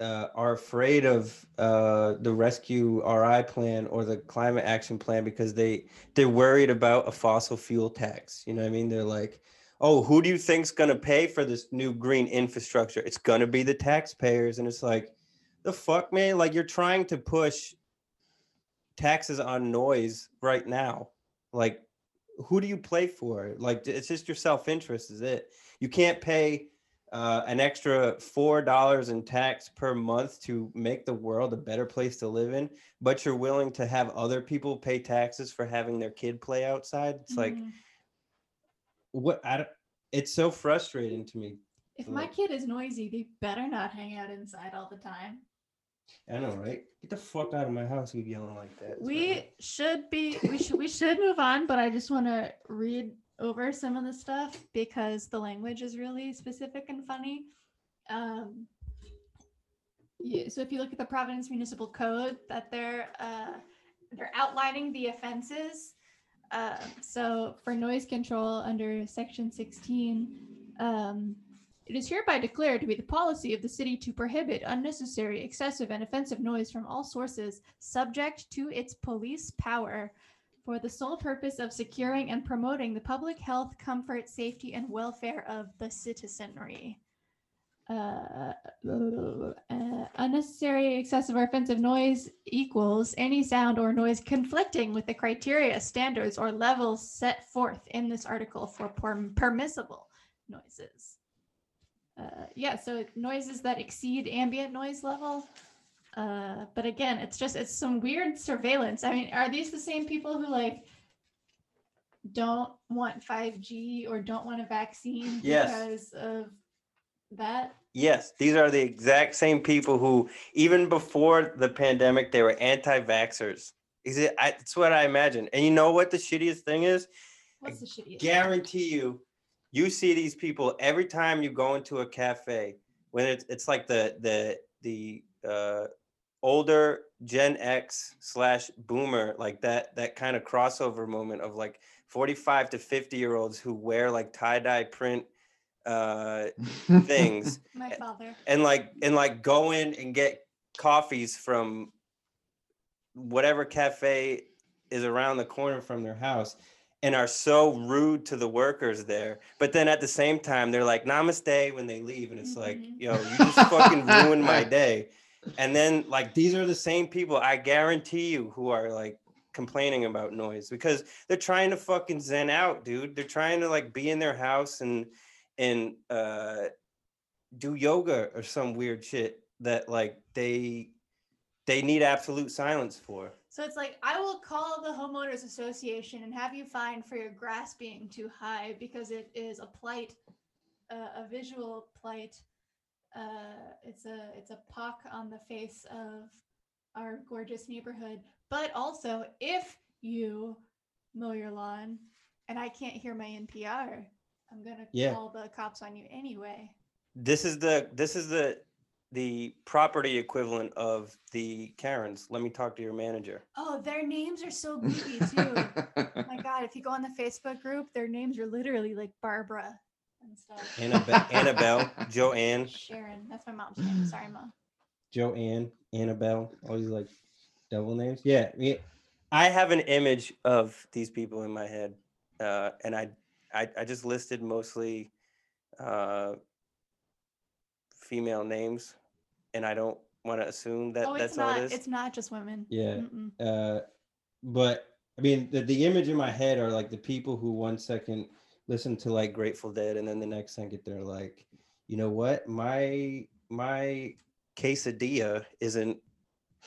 uh, are afraid of uh, the rescue RI plan or the climate action plan because they they're worried about a fossil fuel tax. You know what I mean? They're like, oh, who do you think's gonna pay for this new green infrastructure? It's gonna be the taxpayers, and it's like, the fuck, man! Like you're trying to push taxes on noise right now. Like, who do you play for? Like, it's just your self interest, is it? You can't pay uh, an extra four dollars in tax per month to make the world a better place to live in, but you're willing to have other people pay taxes for having their kid play outside. It's like Mhm. what I don't, it's so frustrating to me. If my kid is noisy, they better not hang out inside all the time. I know, right? Get the fuck out of my house! You yelling like that. It's We should be we should we should move on, but I just want to read over some of the stuff because the language is really specific and funny. Um, yeah, so if you look at the Providence Municipal Code, that they're uh, they're outlining the offenses. Uh, so for noise control under section 16, um, it is hereby declared to be the policy of the city to prohibit unnecessary, excessive, and offensive noise from all sources subject to its police power for the sole purpose of securing and promoting the public health, comfort, safety, and welfare of the citizenry. Uh, uh, unnecessary, excessive, or offensive noise equals any sound or noise conflicting with the criteria, standards, or levels set forth in this article for perm- permissible noises. Uh, yeah, so noises that exceed ambient noise level. Uh, but again, it's just it's some weird surveillance. I mean, are these the same people who like don't want 5G or don't want a vaccine Yes. because of that? Yes, these are the exact same people who, even before the pandemic, they were anti-vaxxers. Is it? I, it's what I imagine. And you know what the shittiest thing is? What's the shittiest? guarantee you, you see these people every time you go into a cafe. When it's it's like the the the uh, older Gen X slash Boomer, like that that kind of crossover moment of like forty five to fifty year olds who wear like tie dye print uh, things My father. and like and like go in and get coffees from whatever cafe is around the corner from their house and are so rude to the workers there but then at the same time they're like namaste when they leave and it's like Mhm. yo you just fucking ruined my day and then like these are the same people i guarantee you who are like complaining about noise because they're trying to fucking zen out dude they're trying to like be in their house and and uh do yoga or some weird shit that like they they need absolute silence for. So it's like I will call the homeowners association and have you fined for your grass being too high because it is a plight, uh, a visual plight. Uh, it's a it's a pock on the face of our gorgeous neighborhood. But also, if you mow your lawn and I can't hear my NPR, I'm gonna Yeah. call the cops on you anyway. This is the this is the the property equivalent of the Karens. Let me talk to your manager. Oh, their names are so goofy too. oh my god, if you go on the Facebook group, their names are literally like Barbara and stuff. Annabelle, Annabelle, Joanne, Sharon, that's my mom's name. Sorry, mom. Joanne, Annabelle, all these like devil names. Yeah, yeah. I have an image of these people in my head, uh, and I, I, I just listed mostly uh, female names, and I don't want to assume that oh, it's that's all not. it is. It's not just women. Yeah. Mm-mm. uh, but I mean, the, the image in my head are like the people who one second listen to like Grateful Dead, and then the next second they're like, you know what, my my quesadilla isn't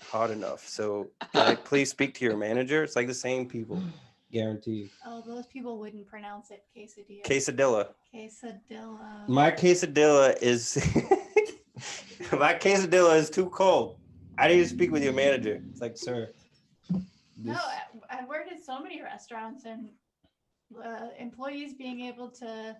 hot enough. So can I please speak to your manager? It's like the same people, guaranteed. Oh, those people wouldn't pronounce it quesadilla. Quesadilla. Quesadilla. My quesadilla is my quesadilla is too cold. I need to speak with your manager. It's like, sir. No, I've worked at so many restaurants and uh, employees being able to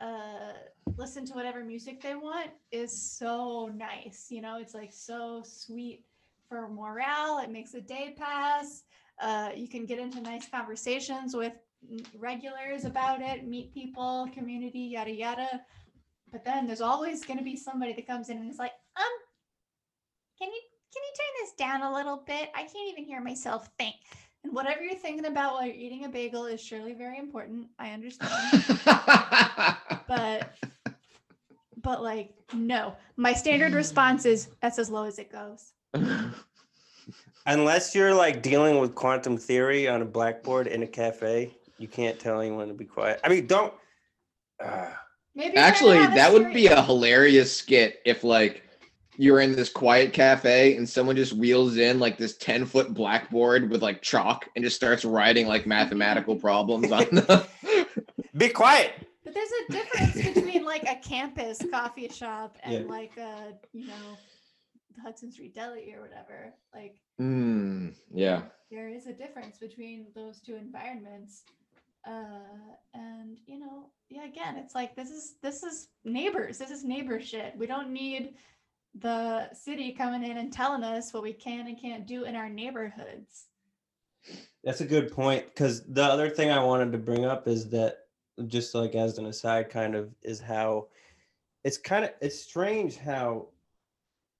uh, listen to whatever music they want is so nice. You know, it's like so sweet for morale. It makes the day pass. Uh, you can get into nice conversations with regulars about it, meet people, community, yada yada. But then there's always going to be somebody that comes in and is like, um, can you can you turn this down a little bit? I can't even hear myself think. And whatever you're thinking about while you're eating a bagel is surely very important. I understand. but but like no. My standard response is that's as low as it goes. Unless you're like dealing with quantum theory on a blackboard in a cafe, you can't tell anyone to be quiet. I mean, don't. Uh, Maybe Actually, that would be a hilarious skit if like you're in this quiet cafe and someone just wheels in like this 10 foot blackboard with like chalk and just starts writing like mathematical problems on the be quiet. But there's a difference between like a campus coffee shop and Yeah. like a you know the Hudson Street Deli or whatever. Like Hmm. yeah. there is a difference between those two environments uh and you know yeah again it's like this is this is neighbors this is neighbor shit we don't need the city coming in and telling us what we can and can't do in our neighborhoods That's a good point. Because the other thing I wanted to bring up is that, just like as an aside, kind of is how it's kind of it's strange how,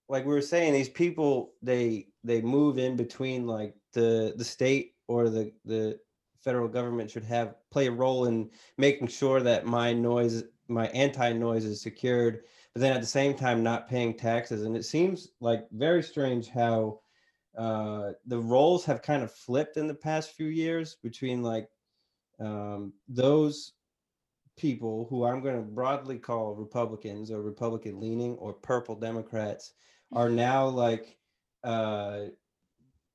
like we were saying, these people they they move in between like the the state or the the federal government should have play a role in making sure that my noise my anti noise is secured but then at the same time not paying taxes. And it seems like very strange how uh, the roles have kind of flipped in the past few years between like um, those people who I'm going to broadly call Republicans or Republican leaning or purple Democrats are now like uh,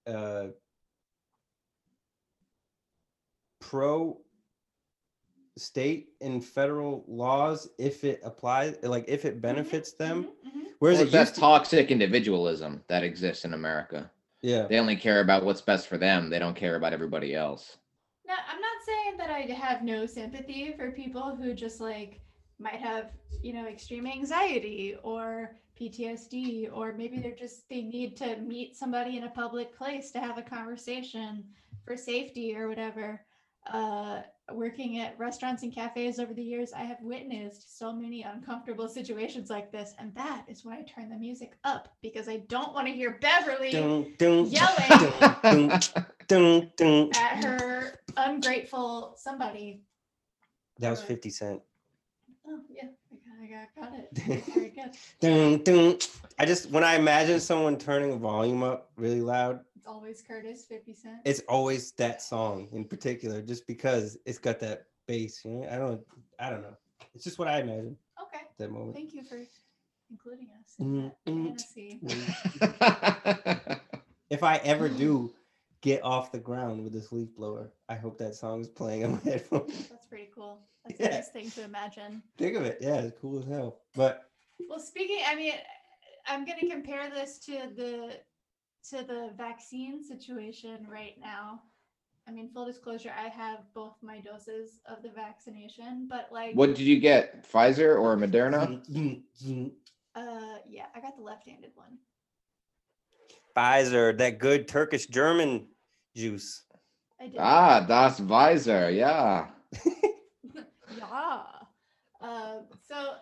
uh, pro state and federal laws if it applies like if it benefits them Mhm, mhm. whereas Well, that's to, toxic individualism that exists in America. yeah They only care about what's best for them. They don't care about everybody else. Now, I'm not saying that I have no sympathy for people who just like might have, you know, extreme anxiety or PTSD, or maybe they're just, they need to meet somebody in a public place to have a conversation for safety or whatever. Uh, working at restaurants and cafes over the years, I have witnessed so many uncomfortable situations like this. And that is when I turn the music up because I don't want to hear Beverly Dun, dun, yelling dun, at her ungrateful somebody that was 50 cent Oh yeah, I got, I got, got it. Very good. dun, dun. i just when i imagine someone turning volume up really loud It's always Curtis, fifty cent. it's always that song in particular just because it's got that bass you know i don't i don't know it's just what i imagine okay, at that moment thank you for including us in Mm, mm. fantasy. if i ever do get off the ground with this leaf blower i hope that song is playing on my headphones That's pretty cool. That's Yeah. a nice thing to imagine. think of it yeah it's cool as hell but Well, speaking, I mean, I'm going to compare this to the to the vaccine situation right now. I mean, full disclosure, I have both my doses of the vaccination, but like, what did you get? Pfizer or Moderna? Uh, yeah, I got the left-handed one. Pfizer, that good Turkish German juice. I did. Ah, Das Visor. Yeah. yeah. Uh, so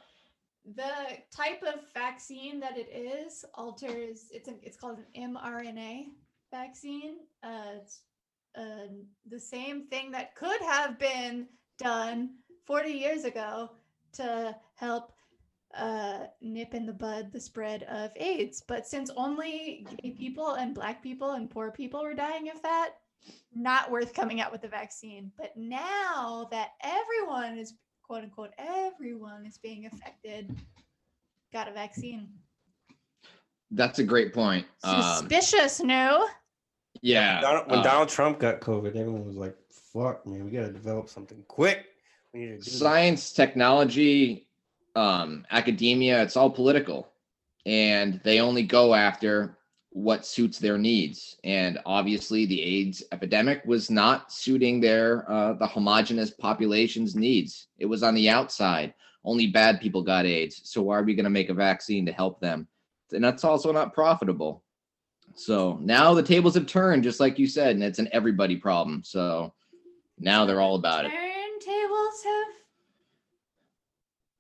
the type of vaccine that it is alters. It's a, it's called an mRNA vaccine. Uh, it's uh, the same thing that could have been done 40 years ago to help uh, nip in the bud the spread of AIDS. But since only gay people and black people and poor people were dying of that, not worth coming out with the vaccine. But now that everyone is quote unquote everyone is being affected, got a vaccine. That's a great point. Um, Suspicious, no? yeah. Donald, when uh, Donald Trump got COVID, everyone was like, "Fuck, man, we gotta develop something quick." We need to do this." science, technology, um, academia, it's all political. And they only go after what suits their needs. And obviously the AIDS epidemic was not suiting their uh, the homogenous population's needs. It was on the outside. Only bad people got AIDS. So why are we going to make a vaccine to help them? And that's also not profitable. So now the tables have turned, just like you said, and it's an everybody problem. So now they're all about it. Turntables have.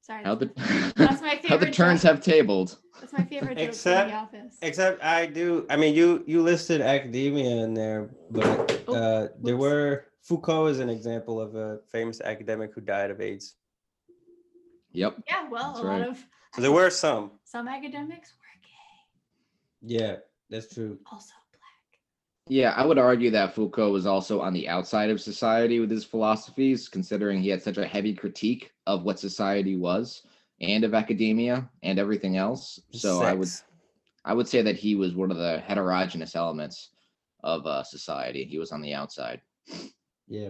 Sorry. How the That's my how the turns joke. have tabled. That's my favorite joke Except- from The Office. Except I do. I mean, you you listed academia in there, but Oh, uh, there were Foucault is an example of a famous academic who died of AIDS. Yep. yeah, well, That's a lot of So there were some. some academics were gay, Yeah, that's true. also black. Yeah, I would argue that Foucault was also on the outside of society with his philosophies, considering he had such a heavy critique of what society was and of academia and everything else. So I would I would say that he was one of the heterogeneous elements of uh, society. He was on the outside. Yeah,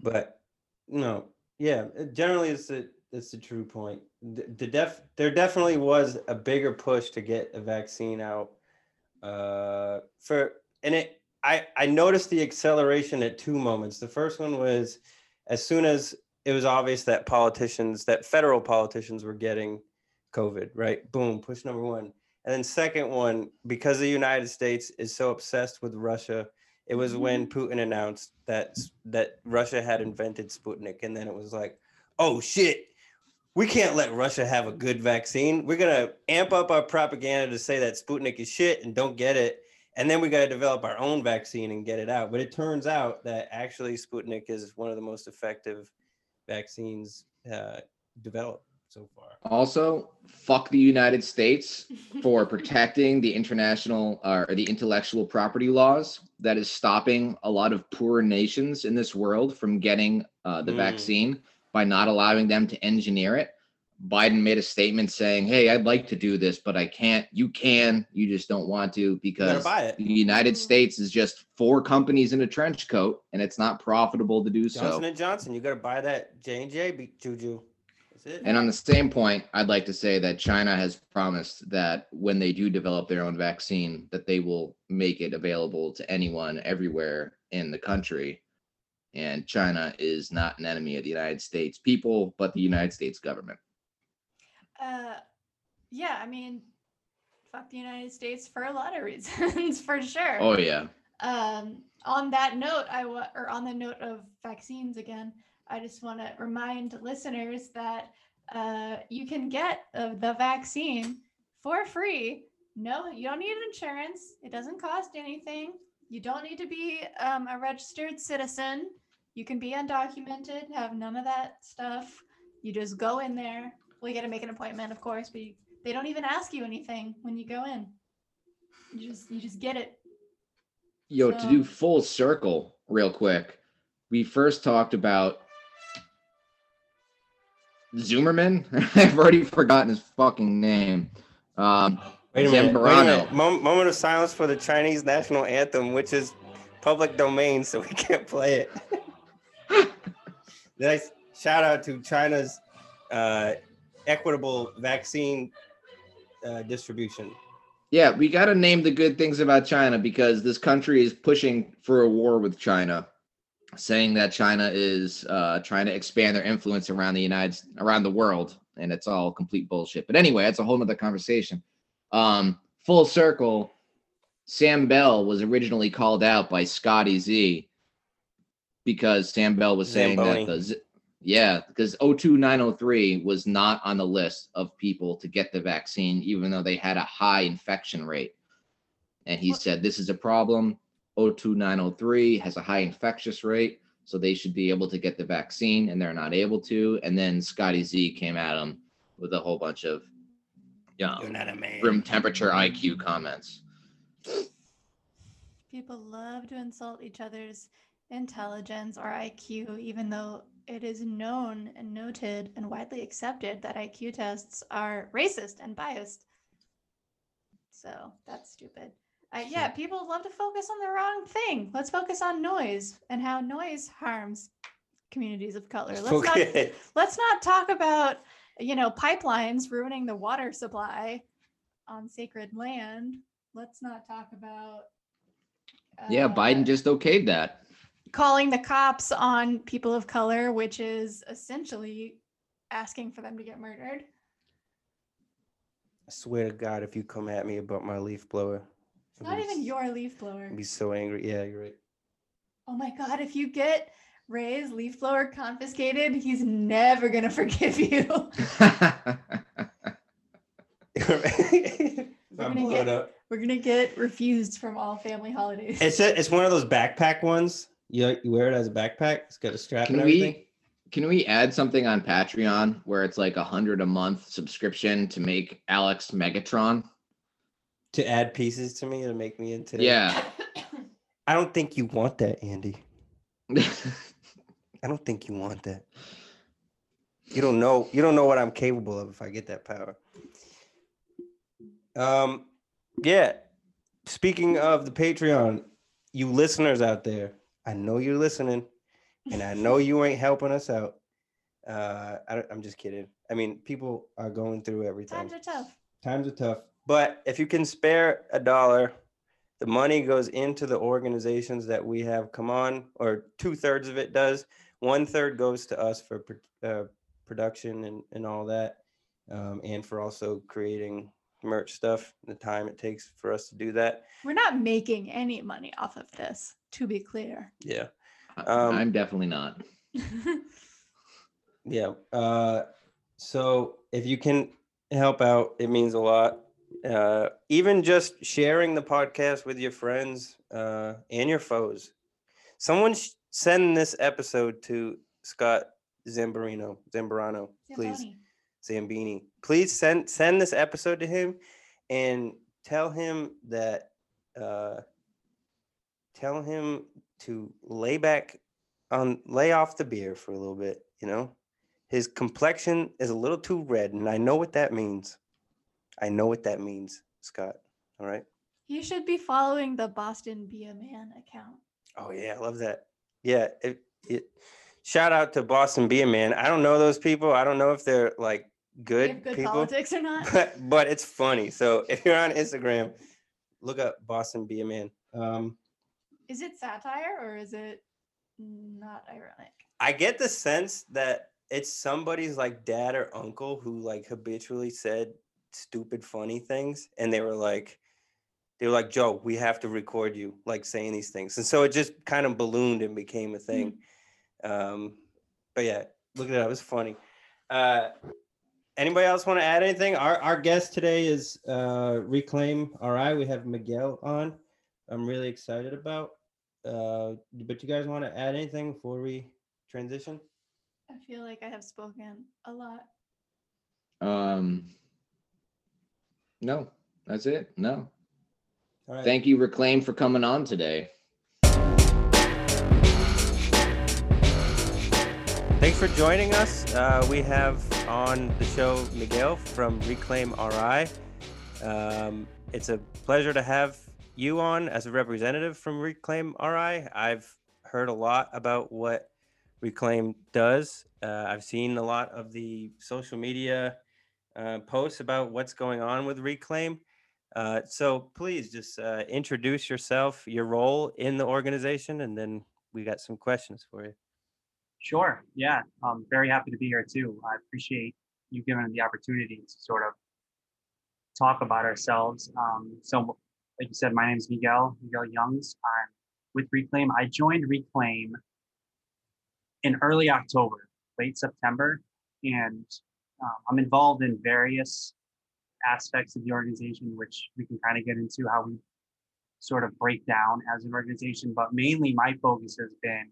but no, yeah. Generally, it's the it's the true point. The, the def there definitely was a bigger push to get a vaccine out. Uh, for and it I I noticed the acceleration at two moments. The first one was as soon as it was obvious that politicians, that federal politicians were getting COVID, right? Boom, push number one. And then second one, because the United States is so obsessed with Russia, it was when mm-hmm. Putin announced that that Russia had invented Sputnik, and then it was like, oh shit, we can't let Russia have a good vaccine. We're gonna amp up our propaganda to say that Sputnik is shit and don't get it, and then we got to develop our own vaccine and get it out. But it turns out that actually Sputnik is one of the most effective vaccines uh, developed so far. Also, fuck the United States for protecting the international uh, or the intellectual property laws that is stopping a lot of poor nations in this world from getting uh, the Mm. vaccine by not allowing them to engineer it. Biden made a statement saying, "Hey, I'd like to do this, but I can't. You can. You just don't want to because the United Mm. States is just four companies in a trench coat, and it's not profitable to do so." Johnson and Johnson, you got to buy that J and J juju. That's it. And on the same point, I'd like to say that China has promised that when they do develop their own vaccine, that they will make it available to anyone everywhere in the country. And China is not an enemy of the United States people, but the United States government. Uh, yeah, I mean, fuck the United States for a lot of reasons, for sure. Oh yeah. Um, on that note, I wa- or on the note of vaccines again, I just want to remind listeners that uh, you can get uh, the vaccine for free. No, you don't need insurance. It doesn't cost anything. You don't need to be um, a registered citizen. You can be undocumented, have none of that stuff. You just go in there. Well, you got to make an appointment, of course, but you, they don't even ask you anything when you go in. You just you just get it. Yo, to do full circle real quick, we first talked about Zoomerman. I've already forgotten his fucking name. Um, Wait a minute. Wait a Zambrano. minute. Mom- moment of silence for the Chinese national anthem, which is public domain, so we can't play it. nice shout out to China's uh, equitable vaccine uh, distribution. Yeah, we got to name the good things about China because this country is pushing for a war with China, saying that China is uh, trying to expand their influence around the United around the world, and it's all complete bullshit. But anyway, that's a whole nother conversation. Um, full circle, Sam Bell was originally called out by Scotty Z because Sam Bell was saying Zamboni. that the yeah, because 02903 was not on the list of people to get the vaccine, even though they had a high infection rate. And he said, This is a problem. 02903 has a high infectious rate, so they should be able to get the vaccine, and they're not able to. And then Scotty Z came at him with a whole bunch of yeah, You're not a man. room temperature IQ comments. People love to insult each other's intelligence or IQ, even though it is known and noted and widely accepted that IQ tests are racist and biased. So that's stupid. Uh, yeah, people love to focus on the wrong thing. Let's focus on noise and how noise harms communities of color. Let's not Okay. let's not talk about you know pipelines ruining the water supply on sacred land. Let's not talk about Yeah, uh, Biden just okayed that. Calling the cops on people of color, which is essentially asking for them to get murdered. I swear to God, if you come at me about my leaf blower, It's not even your leaf blower. I'd be so angry. Yeah, you're right. Oh my god, if you get Ray's leaf blower confiscated, he's never gonna forgive you. I'm gonna blowing get- up. We're gonna get refused from all family holidays. It's a, it's one of those backpack ones. You, you wear it as a backpack. It's got a strap Can and we- everything. Can we add something on Patreon where it's like a hundred a month subscription to make Alex Megatron? To add pieces to me to make me into. Yeah. I don't think you want that, Andy. I don't think you want that. You don't know. You don't know what I'm capable of if I get that power. Um, yeah. Speaking of the Patreon, you listeners out there, I know you're listening, and I know you ain't helping us out. Uh, I, don't- I'm just kidding. I mean, people are going through everything. Times are tough. Times are tough. But if you can spare a dollar, the money goes into the organizations that we have come on, or two thirds of it does. One third goes to us for uh, production and, and all that, um, and for also creating merch stuff, the time it takes for us to do that. We're not making any money off of this, to be clear. Yeah. Um, I'm definitely not. Yeah. Uh, so if you can help out, it means a lot. Uh, even just sharing the podcast with your friends uh, and your foes. Someone sh- send this episode to Scott Zambarino, Zambarano, please. Zamboni. Zambini. Please send send this episode to him and tell him that uh tell him to lay back on lay off the beer for a little bit, you know? His complexion is a little too red, and I know what that means. I know what that means, Scott. All right. You should be following the Boston Be a Man account. Oh yeah, I love that. Yeah, it, it shout out to Boston Be a Man. I don't know those people. I don't know if they're like good, good people. politics or not. but but it's funny. So if you're on Instagram, look up Boston Be a Man. Um, Is it satire or is it not ironic? I get the sense that it's somebody's like dad or uncle who like habitually said stupid funny things, and they were like, they were like, Joe, we have to record you like saying these things, and so it just kind of ballooned and became a thing. Um, but yeah, look at that it was funny. Uh, anybody else want to add anything? Our our guest today is uh, Reclaim RI. We have Miguel on. I'm really excited about. Uh, but you guys want to add anything before we transition? I feel like I have spoken a lot. Um, no, that's it. No. All right. Thank you, Reclaim, for coming on today. Thanks for joining us. Uh, we have on the show Miguel from Reclaim RI. Um, it's a pleasure to have you on as a representative from Reclaim RI. I've heard a lot about what Reclaim does. Uh, I've seen a lot of the social media uh, posts about what's going on with Reclaim. Uh, so please just uh, introduce yourself, your role in the organization, and then we got some questions for you. Sure. Yeah. I'm very happy to be here too. I appreciate you giving the opportunity to sort of talk about ourselves. Um, so, like you said, my name is Miguel, Miguel Youngs. I'm with Reclaim. I joined Reclaim in early October, late September, and um, I'm involved in various aspects of the organization, which we can kind of get into how we sort of break down as an organization. But mainly, my focus has been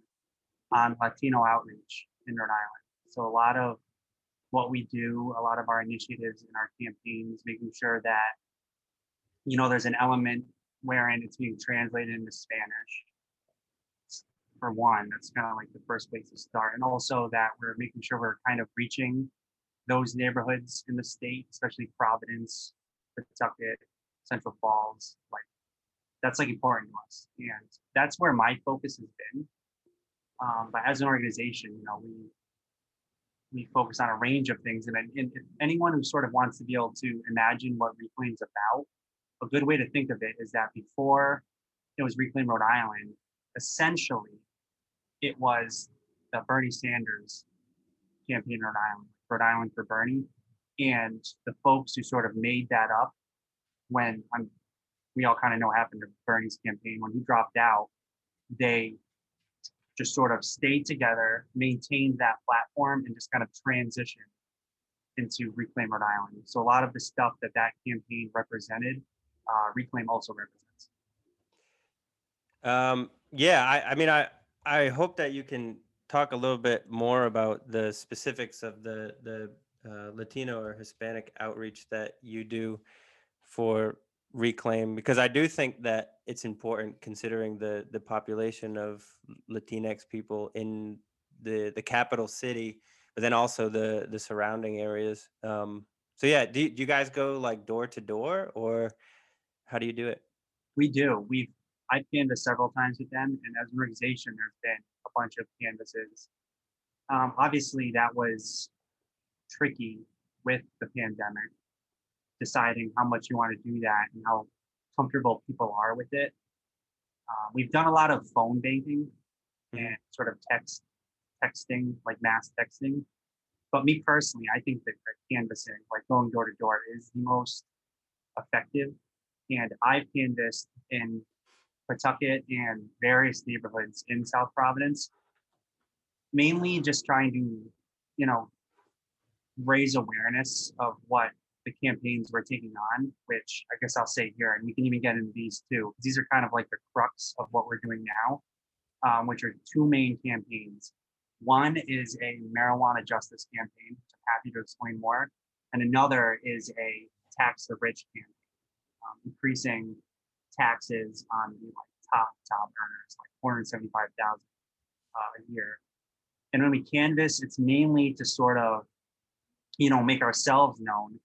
on Latino outreach in Rhode Island. So, a lot of what we do, a lot of our initiatives and our campaigns, making sure that, you know, there's an element wherein it's being translated into Spanish. For one, that's kind of like the first place to start. And also that we're making sure we're kind of reaching those neighborhoods in the state, especially Providence, Pawtucket, Central Falls, like that's like important to us. And that's where my focus has been. Um, but as an organization, you know, we we focus on a range of things. And, and anyone who sort of wants to be able to imagine what Reclaim's about, a good way to think of it is that before it was Reclaim Rhode Island, essentially it was the Bernie Sanders campaign in Rhode Island, Rhode Island for Bernie. And the folks who sort of made that up when we all kind of know happened to Bernie's campaign, when he dropped out, they just sort of stayed together, maintained that platform, and just kind of transitioned into Reclaim Rhode Island. So a lot of the stuff that that campaign represented, uh, Reclaim also represents. Um, yeah, I, I mean, I I hope that you can talk a little bit more about the specifics of the the uh, Latino or Hispanic outreach that you do for reclaim because I do think that it's important considering the the population of Latinx people in the the capital city, but then also the the surrounding areas. Um, so yeah, do, do you guys go like door to door or how do you do it? We do. We've I've canvassed several times with them, and as an organization, there's been a bunch of canvases. Um, obviously, that was tricky with the pandemic deciding how much you want to do that and how comfortable people are with it. Uh, we've done a lot of phone banking mm-hmm. and sort of text texting, like mass texting. But me personally, I think that canvassing, like going door to door, is the most effective. And I've canvassed in Pawtucket and various neighborhoods in South Providence, mainly just trying to, you know, raise awareness of what the campaigns we're taking on, which I guess I'll say here, and we can even get into these too. These are kind of like the crux of what we're doing now, um, which are two main campaigns. One is a marijuana justice campaign, which I'm happy to explain more, and another is a tax the rich campaign, um, increasing taxes on the like, top top earners, like 475,000 uh, a year. And when we canvass, it's mainly to sort of, you know, make ourselves known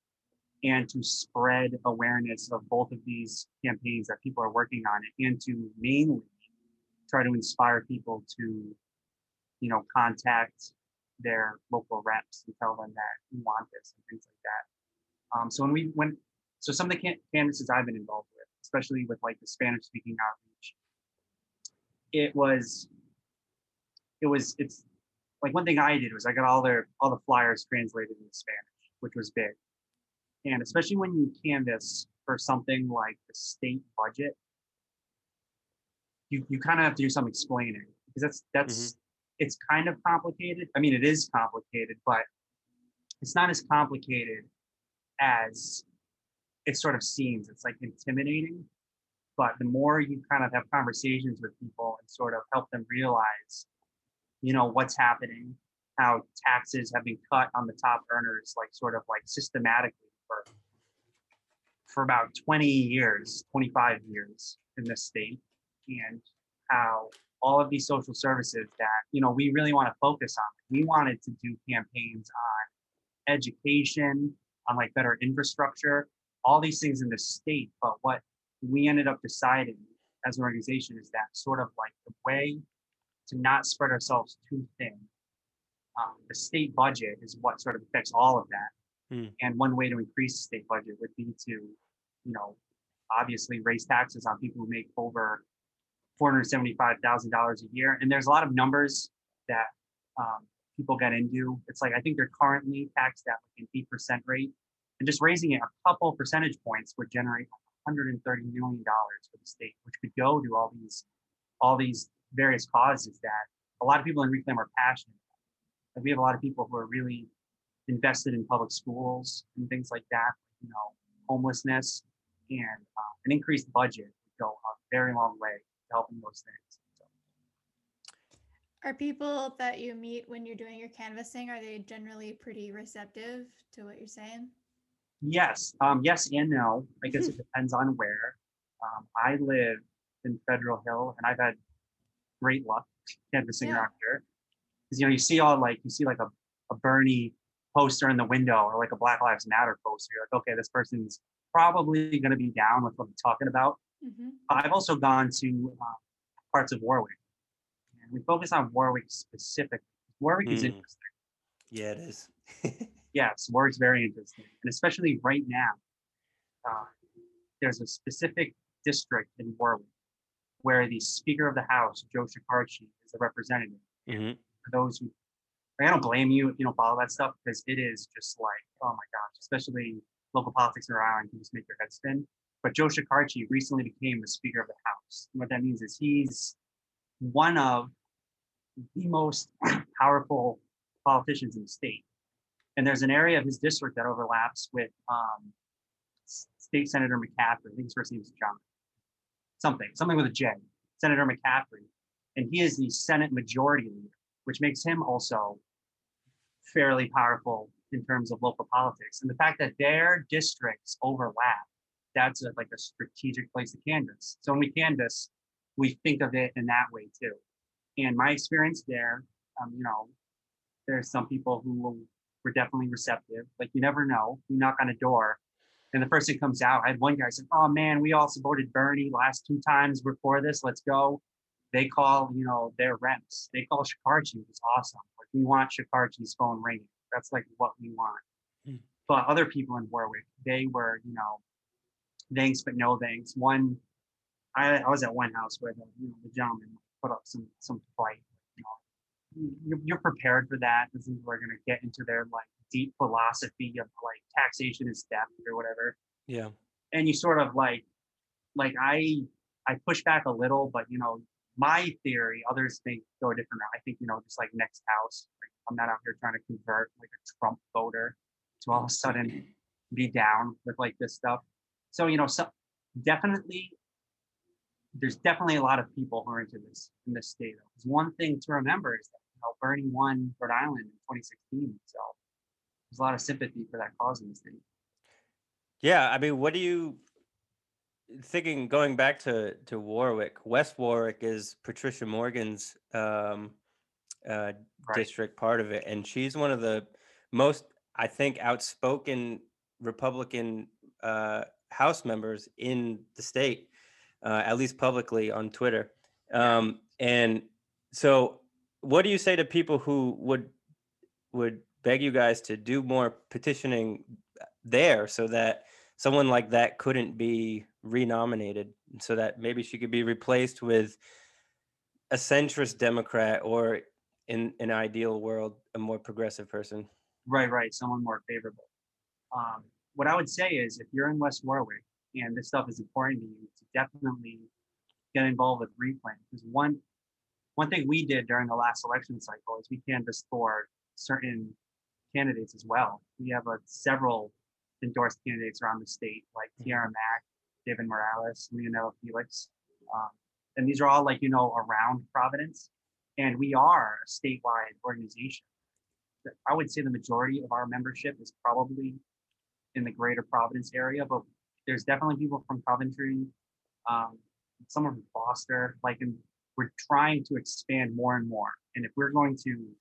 and to spread awareness of both of these campaigns that people are working on and to mainly try to inspire people to you know contact their local reps and tell them that we want this and things like that. Um, so when we went so some of the can- canvases i've been involved with especially with like the spanish speaking outreach it was it was it's like one thing i did was i got all their all the flyers translated into spanish which was big and especially when you canvass for something like the state budget, you, you kind of have to do some explaining because that's that's mm-hmm. it's kind of complicated. I mean, it is complicated, but it's not as complicated as it sort of seems. It's like intimidating, but the more you kind of have conversations with people and sort of help them realize, you know, what's happening, how taxes have been cut on the top earners, like sort of like systematically for for about 20 years, 25 years in this state, and how all of these social services that you know we really want to focus on. We wanted to do campaigns on education, on like better infrastructure, all these things in the state. But what we ended up deciding as an organization is that sort of like the way to not spread ourselves too thin. Um, the state budget is what sort of affects all of that. Hmm. And one way to increase the state budget would be to, you know, obviously raise taxes on people who make over $475,000 a year. And there's a lot of numbers that um, people get into. It's like I think they're currently taxed at like an eight percent rate, and just raising it a couple percentage points would generate 130 million dollars for the state, which could go to all these all these various causes that a lot of people in reclaim are passionate. About. Like we have a lot of people who are really invested in public schools and things like that. You know, homelessness and uh, an increased budget would go a very long way to helping those things. So, Are people that you meet when you're doing your canvassing, are they generally pretty receptive to what you're saying? yes, um, yes and no. I guess it depends on where. Um, I live in Federal Hill, and I've had great luck canvassing Yeah. around here. Because you know, you see all like you see like a, a Bernie poster in the window or like a Black Lives Matter poster. You're like, okay, this person's probably going to be down with what I'm talking about. hmm I've also gone to uh, parts of Warwick, and we focus on Warwick specifically. Warwick is Mm. interesting. Yeah, it is. Yes, Warwick's very interesting, and especially right now, uh, there's a specific district in Warwick where the Speaker of the House, Joe Shekarchi, is a representative. hmm For those who, I don't blame you if you don't follow that stuff because it is just like, oh my gosh, especially local politics in Rhode Island can just make your head spin. But Joe Shekarchi recently became the Speaker of the House. And what that means is he's one of the most powerful politicians in the state. And there's an area of his district that overlaps with um, State Senator McCaffrey. I think his first name is John. Something, something with a J. Senator McCaffrey. And he is the Senate Majority Leader, which makes him also fairly powerful in terms of local politics. And the fact that their districts overlap, that's a, like a strategic place to canvass. So when we canvass, we think of it in that way too. And my experience there, um, you know, there's some people who were definitely receptive. Like you never know. You knock on a door, and the person comes out. I had one guy said, "Oh man, we all supported Bernie last two times before this. Let's go." They call, you know, their reps. They call Shekarchi, is awesome. We want Shekarchi's phone ringing. That's like what we want. Hmm. But other people in Warwick, they were, you know, thanks but no thanks. One, I, I was at one house where the, you know, the gentleman put up some some fight. You know, you're, you're prepared for that. This is we're gonna get into their like deep philosophy of like taxation is theft or whatever. Yeah. And you sort of like, like I I push back a little, but you know, my theory, others think go a different route. I think you know, just like next house. Like, I'm not out here trying to convert like a Trump voter to all of a sudden be down with like this stuff. So you know, so definitely there's definitely a lot of people who are into this in this state. Because one thing to remember is that you know, Bernie won Rhode Island in 2016, so there's a lot of sympathy for that cause in the state. Yeah, I mean, what do you thinking going back to to Warwick? West Warwick is Patricia Morgan's um uh Right. district part of it and she's one of the most I think outspoken Republican uh house members in the state uh at least publicly on Twitter. Um and so what do you say to people who would would beg you guys to do more petitioning there so that someone like that couldn't be renominated so that maybe she could be replaced with a centrist democrat or in an ideal world a more progressive person Right, right. Someone more favorable. Um, what I would say is if you're in West Warwick and this stuff is important to you, to definitely get involved with Reclaim. Because one one thing we did during the last election cycle is we canvassed for certain candidates as well. We have a several endorsed candidates around the state, like Mhm. Tiara Mack, David Morales, Leonel Felix. Um, and these are all like, you know, around Providence. And we are a statewide organization. I would say the majority of our membership is probably in the greater Providence area, but there's definitely people from Coventry, um, some from Foster, like, and we're trying to expand more and more. And if we're going to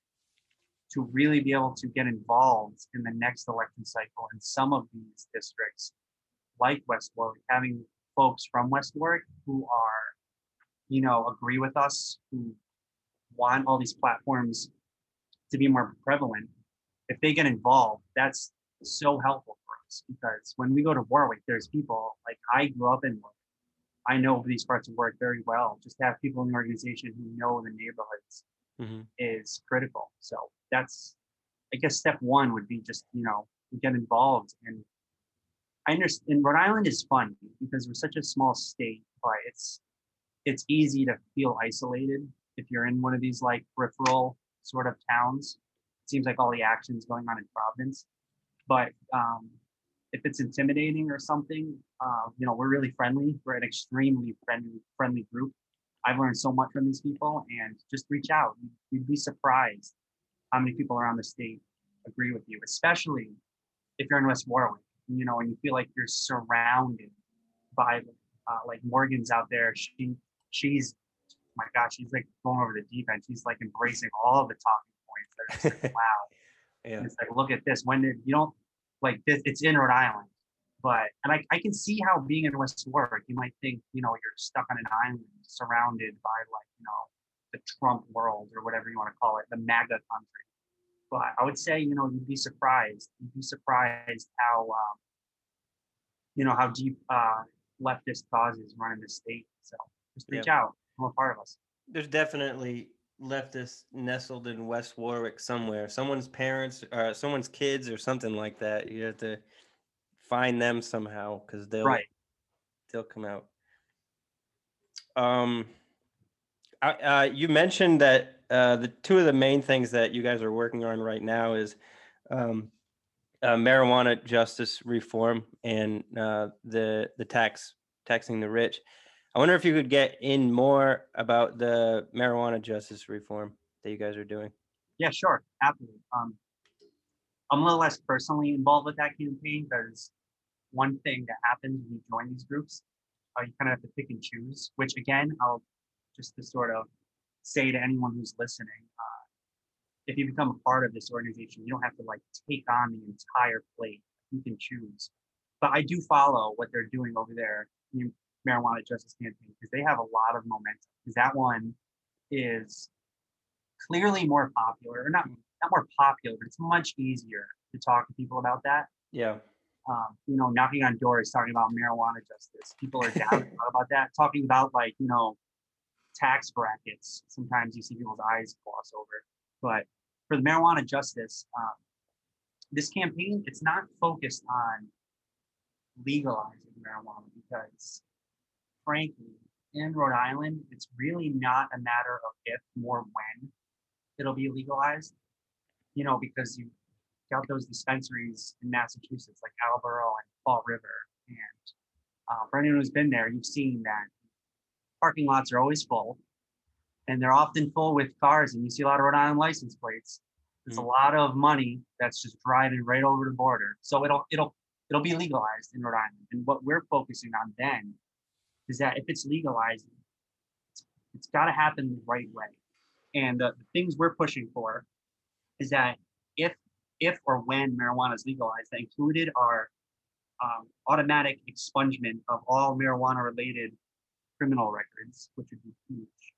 to really be able to get involved in the next election cycle in some of these districts, like West Warwick, having folks from West Warwick who are, you know, agree with us, who want all these platforms to be more prevalent, if they get involved, that's so helpful for us because when we go to Warwick, there's people like I grew up in Warwick. I know these parts of Warwick very well. Just to have people in the organization who know the neighborhoods Mhm. is critical. So that's, I guess, step one would be just you know get involved and. I understand Rhode Island is fun because we're such a small state, but it's it's easy to feel isolated if you're in one of these like peripheral sort of towns. It seems like all the action's going on in Providence, but um, if it's intimidating or something, uh, you know, we're really friendly. We're an extremely friendly friendly group. I've learned so much from these people, and just reach out. You'd, you'd be surprised how many people around the state agree with you, especially if you're in West Warwick, you know, and you feel like you're surrounded by uh, like Morgan's out there. She she's my gosh, she's like going over the deep end. She's like embracing all the talking points. That are just like, wow. Yeah. And it's like, look at this. When did you don't like this? It's in Rhode Island, but and I, I can see how being in West Warwick, you might think you know you're stuck on an island surrounded by like you know the Trump world or whatever you want to call it, the MAGA country. But I would say you know you'd be surprised. You'd be surprised how um, you know how deep uh, leftist causes run in the state. So just reach out. Become a part of us. There's definitely leftists nestled in West Warwick somewhere. Someone's parents, or someone's kids, or something like that. You have to find them somehow because they'll Right. they'll come out. Um, uh, you mentioned that uh, the two of the main things that you guys are working on right now is um, uh, marijuana justice reform and uh, the the tax taxing the rich. I wonder if you could get in more about the marijuana justice reform that you guys are doing. Yeah, sure, absolutely. Um, I'm a little less personally involved with that campaign because one thing that happens when you join these groups, uh, you kind of have to pick and choose. Which again, I'll just to sort of say to anyone who's listening, uh, if you become a part of this organization, you don't have to like take on the entire plate. You can choose. But I do follow what they're doing over there, the marijuana justice campaign, because they have a lot of momentum. Because that one is clearly more popular, or not not more popular, but it's much easier to talk to people about that. Yeah. Um, you know, knocking on doors, talking about marijuana justice. People are down about that. Talking about like, you know, tax brackets. Sometimes you see people's eyes gloss over. But for the marijuana justice, um, this campaign, it's not focused on legalizing marijuana because, frankly, in Rhode Island, it's really not a matter of if, more when it'll be legalized. You know, because you got those dispensaries in Massachusetts, like Attleboro and Fall River. And uh, for anyone who's been there, you've seen that parking lots are always full, and they're often full with cars. And you see a lot of Rhode Island license plates. There's a lot of money that's just driving right over the border. So it'll it'll it'll be legalized in Rhode Island. And what we're focusing on then is that if it's legalized, it's, it's got to happen the right way. And the, the things we're pushing for is that if if or when marijuana is legalized, that included are um, automatic expungement of all marijuana related criminal records, which would be huge.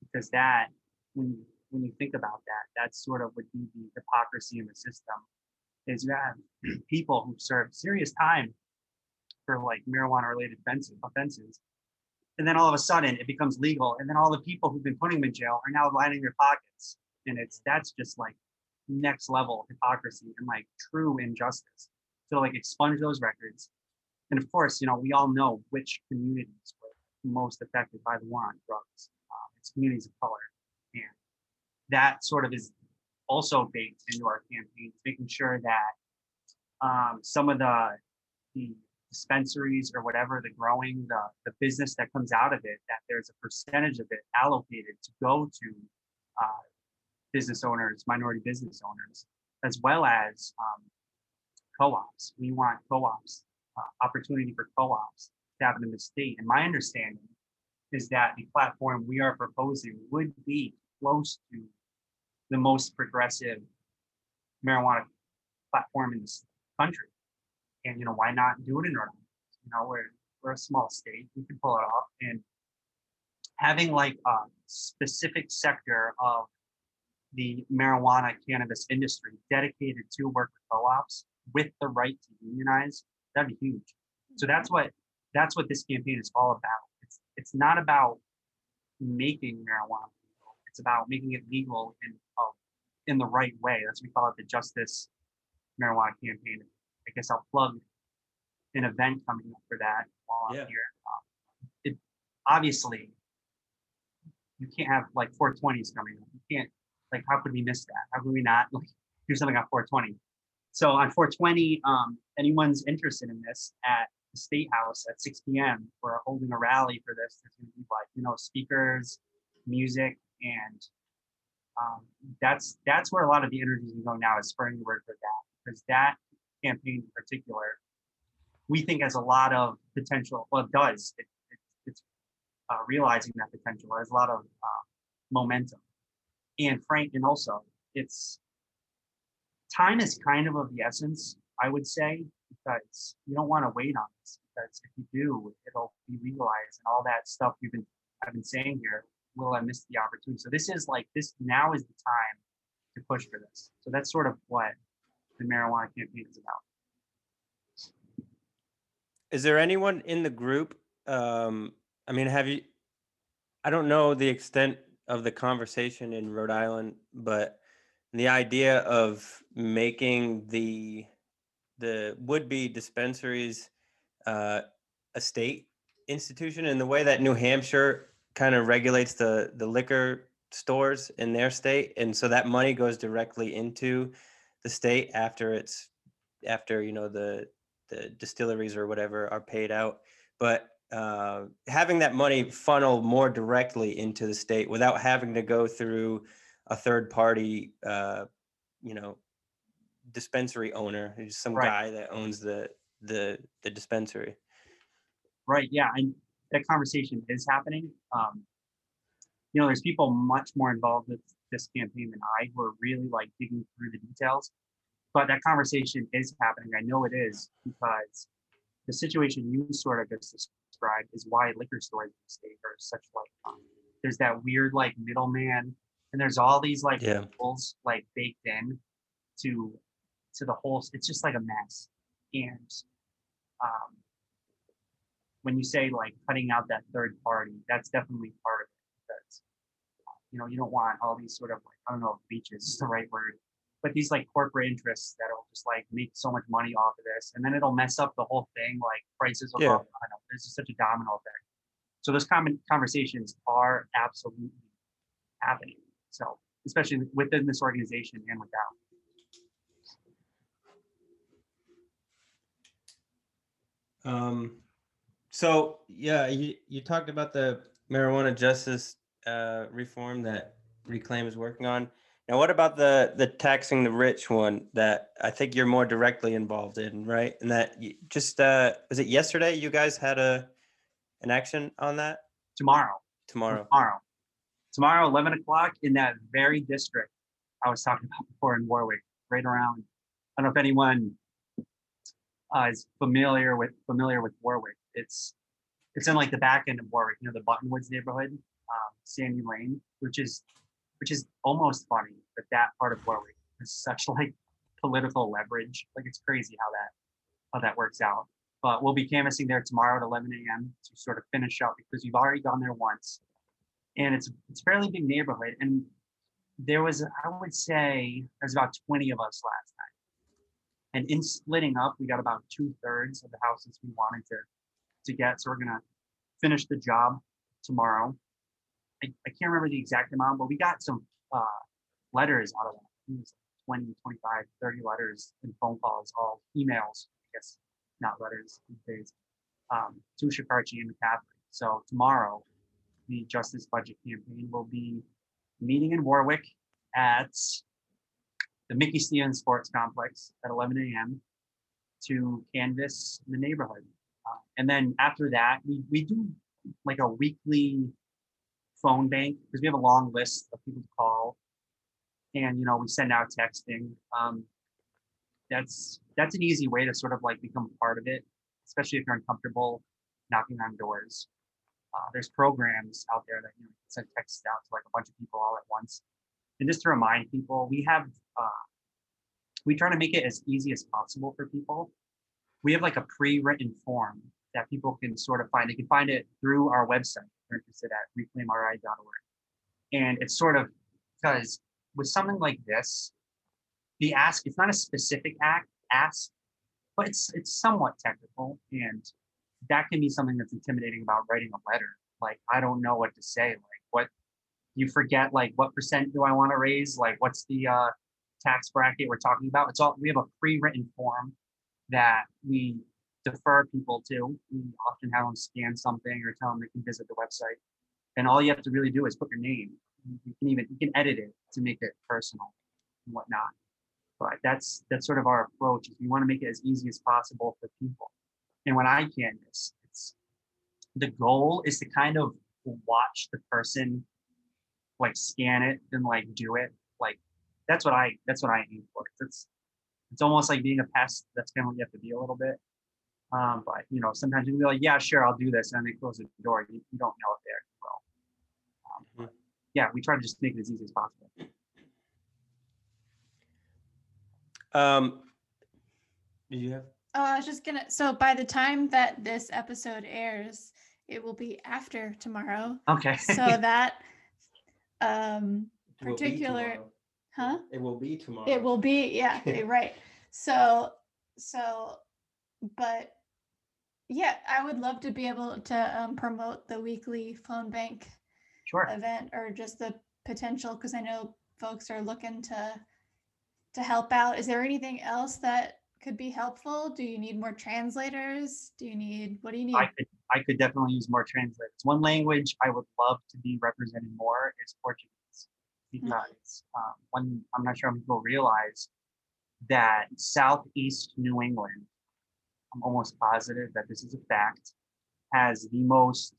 Because that, when you when you think about that, that's sort of would be the hypocrisy in the system. Is you have people who serve serious time for like marijuana related offenses, and then all of a sudden it becomes legal, and then all the people who've been putting them in jail are now lining their pockets, and it's that's just like next level hypocrisy and like true injustice. So like expunge those records, and of course, you know we all know which communities most affected by the war on drugs. Um, it's communities of color, and that sort of is also baked into our campaigns, making sure that um, some of the the dispensaries or whatever the growing the the business that comes out of it that there's a percentage of it allocated to go to uh, business owners minority business owners as well as um, co-ops we want co-ops uh, opportunity for co-ops in the state and my understanding is that the platform we are proposing would be close to the most progressive marijuana platform in this country. And you know, why not do it in Rhode Island? You know, we're we're a small state, we can pull it off. And having like a specific sector of the marijuana cannabis industry dedicated to work with co-ops with the right to unionize, that'd be huge. So that's what that's what this campaign is all about. It's it's not about making marijuana legal. It's about making it legal in a in the right way. That's what we call it the Justice Marijuana Campaign. I guess I'll plug an event coming up for that while Yeah. I'm here. Um, It, obviously, you can't have like 420s coming up. You can't, like, how could we miss that? How could we not like do something on 420? So on 420, um, anyone's interested in this at the State House at 6 p.m. We're holding a rally for this. There's going to be like, you know, speakers, music, and um, that's that's where a lot of the energy is going now is spreading the word for that because that campaign in particular, we think has a lot of potential. Well, it does. It, it, it's uh, realizing that potential. Has a lot of uh, momentum, and frank, and also it's time is kind of of the essence, I would say, because you don't want to wait on this. Because if you do, it'll be legalized, and all that stuff we've been I've been saying here will have missed the opportunity. So this is like this now is the time to push for this. So that's sort of what the marijuana campaign is about. Is there anyone in the group? Um, I mean, have you? I don't know the extent of the conversation in Rhode Island, but the idea of making the the would-be dispensaries uh, a state institution and the way that New Hampshire kind of regulates the the liquor stores in their state, and so that money goes directly into the state after it's after you know the the distilleries or whatever are paid out. But uh, having that money funnel more directly into the state without having to go through a third party uh, you know dispensary owner who's some Right. guy that owns the the the dispensary Right. Yeah. And that conversation is happening. Um, you know, there's people much more involved with this campaign than I who are really like digging through the details. But that conversation is happening. I know it is because the situation you sort of just described is why liquor stores in the state are such like um, there's that weird like middleman and there's all these like Yeah. rules like baked in to to the whole it's just like a mess and um when you say like cutting out that third party that's definitely part of it because you know you don't want all these sort of like i don't know if leeches is the right word but these like corporate interests that'll just like make so much money off of this and then it'll mess up the whole thing like prices will Yeah. go up. I don't know there's just such a domino effect so those common conversations are absolutely happening so especially within this organization and without Um, so yeah, you, you talked about the marijuana justice uh, reform that Reclaim is working on. Now, what about the the taxing the rich one that I think you're more directly involved in, right? And that you, just uh, was it yesterday you guys had a an action on that tomorrow tomorrow? tomorrow. Tomorrow, 11 o'clock in that very district I was talking about before in Warwick, right around. I don't know if anyone uh, is familiar with familiar with Warwick. It's it's in like the back end of Warwick, you know, the Buttonwoods neighborhood, um, Sandy Lane, which is which is almost funny that that part of Warwick is such like political leverage. Like it's crazy how that how that works out. But we'll be canvassing there tomorrow at 11 a.m. to sort of finish up because we've already gone there once, and it's it's a fairly big neighborhood. And there was, I would say, there's about 20 of us last. And in splitting up, we got about two thirds of the houses we wanted to to get. So we're gonna finish the job tomorrow. I, I can't remember the exact amount, but we got some uh, letters out of that. I think it was 20, 25, 30 letters and phone calls, all emails, I guess, not letters these days, um, to Shekarchi and McCaffrey. So tomorrow, the Justice Budget Campaign will be meeting in Warwick at the Mickey Stevens Sports Complex at 11 a.m. to canvass the neighborhood. Uh, and then after that, we, we do like a weekly phone bank because we have a long list of people to call. And, you know, we send out texting. Um, that's that's an easy way to sort of like become a part of it, especially if you're uncomfortable knocking on doors. Uh, there's programs out there that you know, send texts out to like a bunch of people all at once. And just to remind people, we have uh, we try to make it as easy as possible for people. We have like a pre-written form that people can sort of find. They can find it through our website. You're interested at reclaimri.org. And it's sort of because with something like this, the ask, it's not a specific act, ask, but it's, it's somewhat technical and that can be something that's intimidating about writing a letter. Like, I don't know what to say, like you forget like what percent do I want to raise? Like, what's the uh, tax bracket we're talking about? It's all, we have a pre-written form that we defer people to. We often have them scan something or tell them they can visit the website. And all you have to really do is put your name. You can even, you can edit it to make it personal and whatnot. But that's, that's sort of our approach is we want to make it as easy as possible for people. And when I canvas, it's, the goal is to kind of watch the person like scan it and like do it. Like, that's what I, that's what I aim for. It's, it's almost like being a pest. That's kind of what you have to be a little bit. Um, but you know, sometimes you can be like, yeah, sure, I'll do this. And then they close the door. You, you don't know if they're well. Um, but yeah, we try to just make it as easy as possible. Um, do you have? Oh, I was just gonna, so by the time that this episode airs, it will be after tomorrow. Okay. So that, um, it will be Particular- tomorrow. huh? It will be tomorrow. It will be, yeah, eh, right. So, so, but yeah, I would love to be able to um, promote the weekly phone bank sure. event or just the potential, because I know folks are looking to to help out. Is there anything else that could be helpful? Do you need more translators? Do you need, what do you need? I could I could definitely use more translators. One language I would love to be represented more is Portuguese because um, one I'm not sure how people realize that southeast New England, I'm almost positive that this is a fact, has the most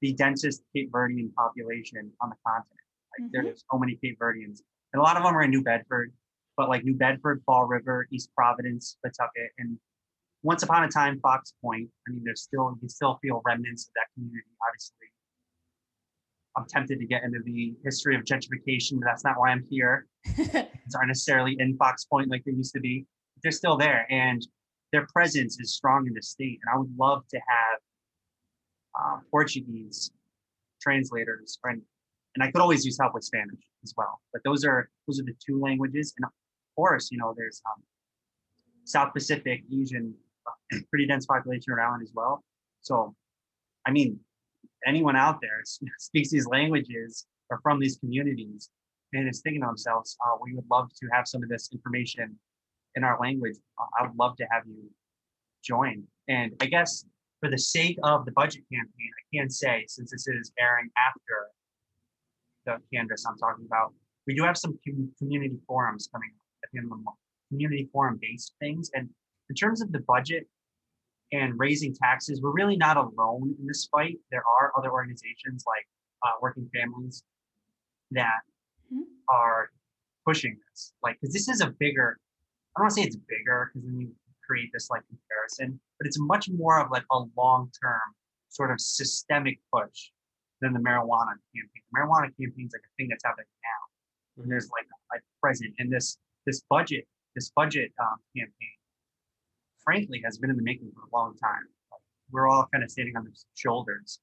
the densest Cape Verdean population on the continent. Like Mhm. there's so many Cape Verdeans, and a lot of them are in New Bedford, but like New Bedford, Fall River, East Providence, Pawtucket, and once upon a time, Fox Point. I mean, there's still you can still feel remnants of that community. Obviously, I'm tempted to get into the history of gentrification, but that's not why I'm here. These aren't necessarily in Fox Point like they used to be. They're still there, and their presence is strong in the state. And I would love to have um, Portuguese translators, and and I could always use help with Spanish as well. But those are those are the two languages, and of course, you know, there's um, South Pacific, Asian, uh, pretty dense population around as well. So, I mean, anyone out there speaks these languages or from these communities and is thinking to themselves, uh, we would love to have some of this information in our language. Uh, I would love to have you join. And I guess for the sake of the budget campaign, I can say, since this is airing after the canvas I'm talking about, we do have some com- community forums coming at the end of the month community forum based things. And in terms of the budget and raising taxes, we're really not alone in this fight. There are other organizations like uh, Working Families that Mhm. are pushing this. Like, because this is a bigger, I don't want to say it's bigger because then you create this like comparison, but it's much more of like a long term sort of systemic push than the marijuana campaign. The marijuana campaign is like a thing that's happening now. And there's like a present and this this budget this budget um, campaign, frankly, has been in the making for a long time. We're all kind of standing on the shoulders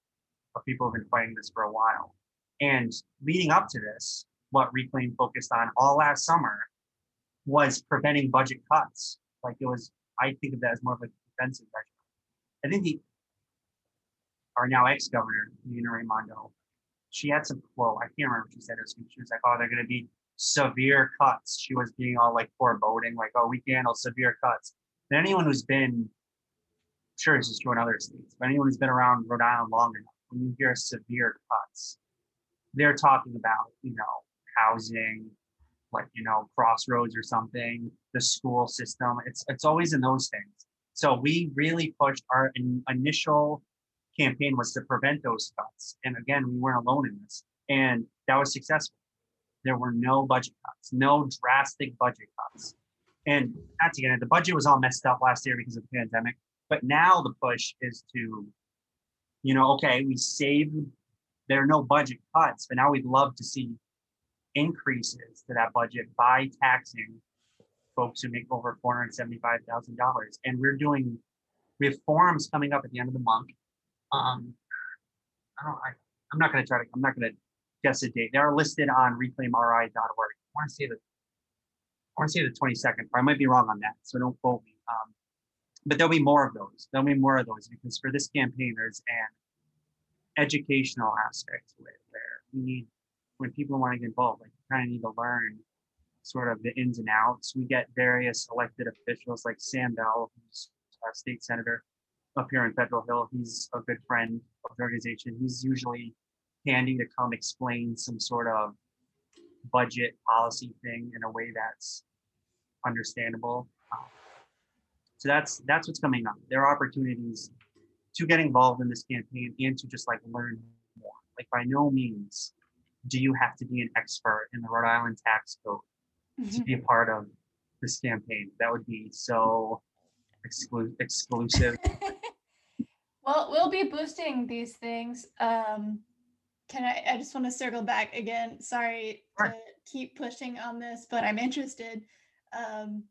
of people who've been fighting this for a while. And leading up to this, what Reclaim focused on all last summer was preventing budget cuts. Like it was, I think of that as more of a defensive measure. I think the our now ex-governor, Gina Raimondo, she had some quote. I can't remember what she said. It was, she was like, "Oh, they're going to be severe cuts." She was being all like foreboding, like, "Oh, we can handle severe cuts." And anyone who's been, sure, this is true in other states, but anyone who's been around Rhode Island long enough, when you hear severe cuts, they're talking about, you know, housing, like you know, crossroads or something, the school system. It's it's always in those things. So we really pushed our in, initial campaign was to prevent those cuts. And again, we weren't alone in this. And that was successful. There were no budget cuts, no drastic budget cuts. And that's again, the budget was all messed up last year because of the pandemic. But now the push is to, you know, okay, we saved, there are no budget cuts, but now we'd love to see increases to that budget by taxing folks who make over $475,000. And we're doing, we have forums coming up at the end of the month um, I don't, I, I'm not gonna try to, I'm not gonna guess a date. They are listed on reclaimri.org. I want to say the I want to say the 22nd. I might be wrong on that, so don't quote me. Um, but there'll be more of those. There'll be more of those because for this campaign, there's an educational aspect to it where we need when people want to get involved, like kind of need to learn sort of the ins and outs. We get various elected officials like Sam Bell, who's a state senator up here in Federal Hill. He's a good friend of the organization. He's usually handy to come explain some sort of budget policy thing in a way that's understandable. Um, So that's that's what's coming up. There are opportunities to get involved in this campaign and to just like learn more. Like by no means do you have to be an expert in the Rhode Island tax code to be a part of this campaign. That would be so exclu- exclusive. Well, we'll be boosting these things. Um, can I, I just want to circle back again. Sorry Sure. to keep pushing on this, but I'm interested. Um,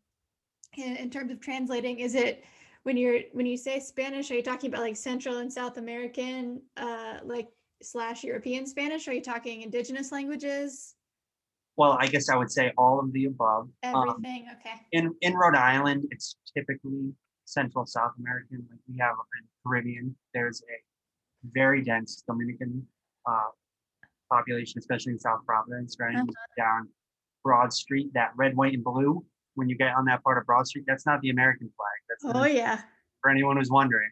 in, in terms of translating, is it when you're when you say Spanish, are you talking about like Central and South American, uh, like slash European Spanish? Are you talking indigenous languages? Well, I guess I would say all of the above. Um, Everything. okay. in in Rhode Island, it's typically Central South American. Like we have in Caribbean, there's a very dense Dominican uh, population, especially in South Providence, right Uh-huh. down Broad Street. That red, white, and blue. When you get on that part of Broad Street, that's not the American flag. That's Oh yeah. for anyone who's wondering.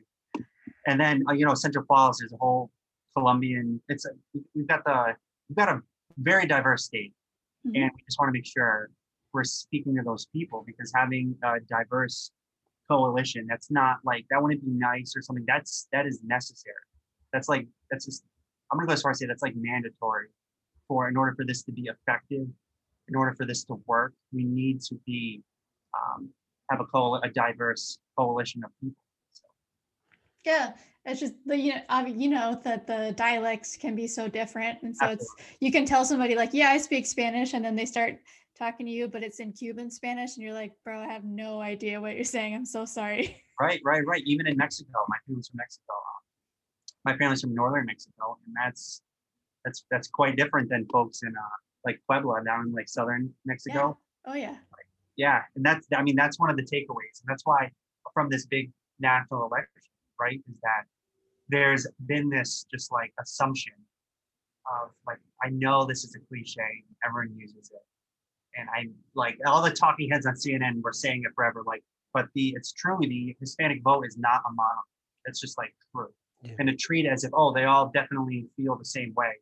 And then uh, you know Central Falls is a whole Colombian. It's a, we've got the we've got a very diverse state, Mhm. and we just want to make sure we're speaking to those people because having a diverse coalition that's not like that wouldn't be nice or something. That's that is necessary. That's like that's just I'm gonna go as far as say that's like mandatory for in order for this to be effective. In order for this to work, we need to be um, have a coal a diverse coalition of people. So, Yeah, it's just the you know I mean, you know that the dialects can be so different, and so it's you can tell somebody like, yeah, I speak Spanish, and then they start talking to you, but it's in Cuban Spanish, and you're like, bro, I have no idea what you're saying. I'm so sorry. right, right, right. Even in Mexico, my family's from Mexico. My family's from northern Mexico, and that's that's that's quite different than folks in uh, like Puebla down in like southern Mexico. Oh yeah, Yeah, and that's I mean that's one of the takeaways, and that's why from this big national election, right, is that there's been this just like assumption of like I know this is a cliche, everyone uses it, and I like all the talking heads on CNN were saying it forever, like, but the it's true the Hispanic vote is not a monolith. It's just like true, Yeah. and to treat as if oh they all definitely feel the same way,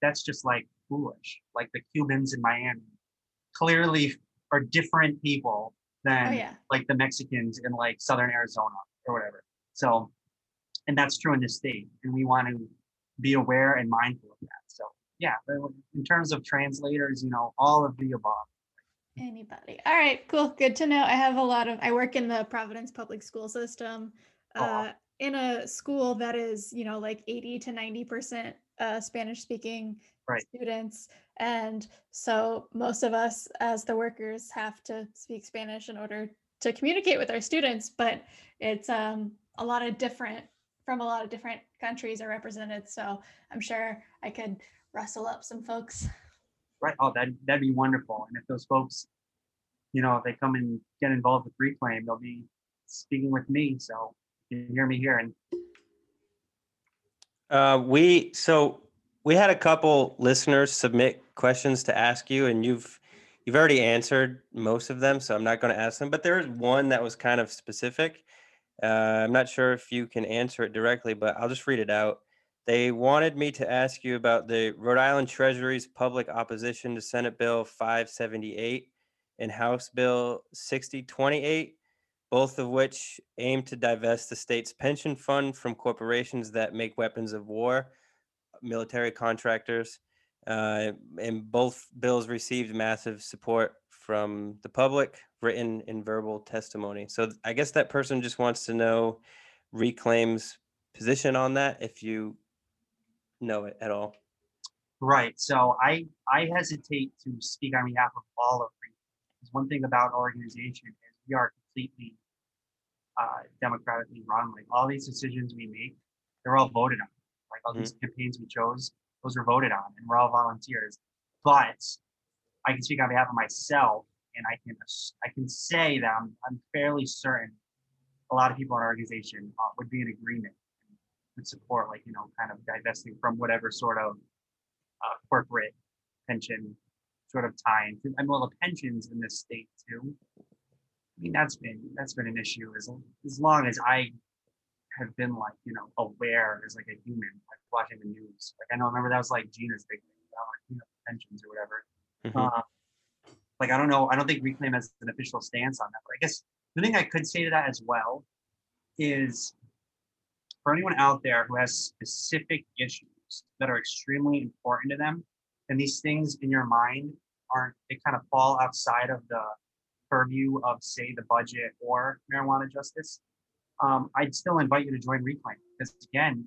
that's just like foolish. Like the Cubans in Miami clearly are different people than oh yeah. like the Mexicans in like southern Arizona or whatever. So, and that's true in this state, and we want to be aware and mindful of that. So, yeah, in terms of translators, you know, all of the above. Anybody? All right, cool. Good to know. I have a lot of. I work in the Providence public school system, uh, in a school that is, you know, like eighty to ninety percent uh, Spanish speaking Right. students, and so most of us as the workers have to speak Spanish in order to communicate with our students. But it's um, a lot of different from a lot of different countries are represented. So I'm sure I could rustle up some folks. Right? Oh, that that'd be wonderful. And if those folks, you know, if they come and get involved with Reclaim, they'll be speaking with me. So can hear me here. And Uh, we so we had a couple listeners submit questions to ask you, and you've you've already answered most of them, so I'm not going to ask them. But there is one that was kind of specific. Uh, I'm not sure if you can answer it directly, but I'll just read it out. They wanted me to ask you about the Rhode Island Treasury's public opposition to Senate Bill 578 and House Bill 6028 both of which aim to divest the state's pension fund from corporations that make weapons of war, military contractors. Uh, and both bills received massive support from the public, written and verbal testimony. So I guess that person just wants to know Reclaim's position on that, if you know it at all. Right. So I I hesitate to speak on behalf of all of Reclaim. One thing about organization is we are completely uh, democratically run. Like all these decisions we make, they're all voted on. Like all these campaigns we chose, Those were voted on, and we're all volunteers. But I can speak on behalf of myself, and I can I can say that I'm I'm fairly certain a lot of people in our organization uh, would be in agreement would support, like you know, kind of divesting from whatever sort of uh, corporate pension sort of tie into. And well, the pensions in this state too. I mean, that's been that's been an issue as as long as I have been like you know aware as like a human, like watching the news. Like I know, remember that was like Gina's big thing about like you know pensions or whatever. Mhm. Uh, like I don't know, I don't think Reclaim has an official stance on that. But I guess the thing I could say to that as well is for anyone out there who has specific issues that are extremely important to them, and these things in your mind aren't they kind of fall outside of the purview of say the budget or marijuana justice, um, I'd still invite you to join Reclaim because again,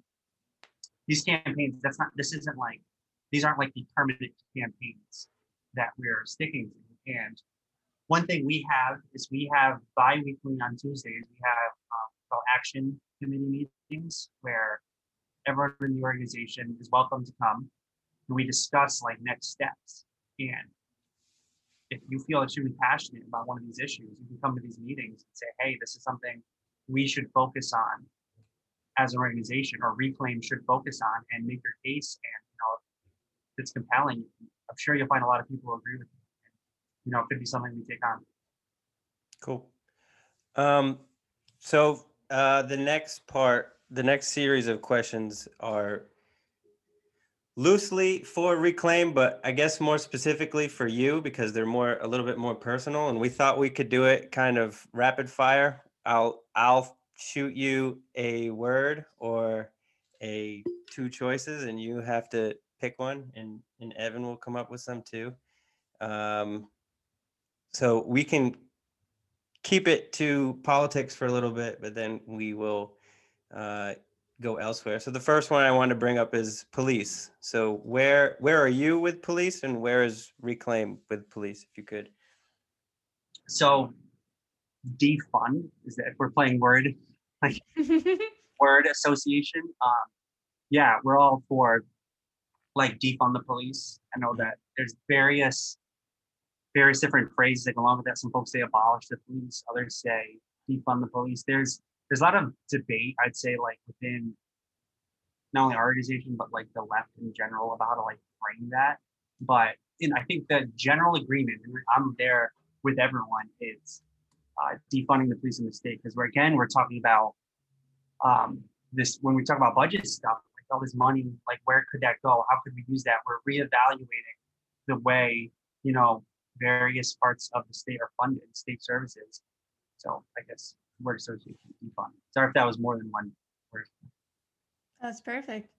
these campaigns that's not this isn't like these aren't like the permanent campaigns that we're sticking to. And one thing we have is we have bi-weekly on Tuesdays, we have um, action committee meetings where everyone in the organization is welcome to come and we discuss like next steps. And if you feel extremely passionate about one of these issues, you can come to these meetings and say, hey, this is something we should focus on as an organization or reclaim should focus on and make your case and you know if it's compelling i'm sure you'll find a lot of people who agree with you you know it could be something we take on Cool. Um, so uh, the next part, the next series of questions are loosely for reclaim, but I guess more specifically for you because they're more a little bit more personal. And we thought we could do it kind of rapid fire. I'll I'll shoot you a word or a two choices, and you have to pick one, and and Evan will come up with some too. Um, so we can keep it to politics for a little bit, but then we will uh, go elsewhere. So the first one I want to bring up is police. So where where are you with police, and where is Reclaim with police? If you could. so defund is that if we're playing word like word association um yeah we're all for like defund the police i know that there's various various different phrases that go along with that some folks say abolish the police others say defund the police there's there's a lot of debate i'd say like within not only our organization but like the left in general about how to like frame that. But in i think the general agreement and i'm there with everyone is uh, defunding the police in the state. Because we're again we're talking about um, this when we talk about budget stuff like all this money like where could that go? How could we use that? We're reevaluating the way you know various parts of the state are funded state services. So i guess word association defund sorry if that was more than one word That's perfect.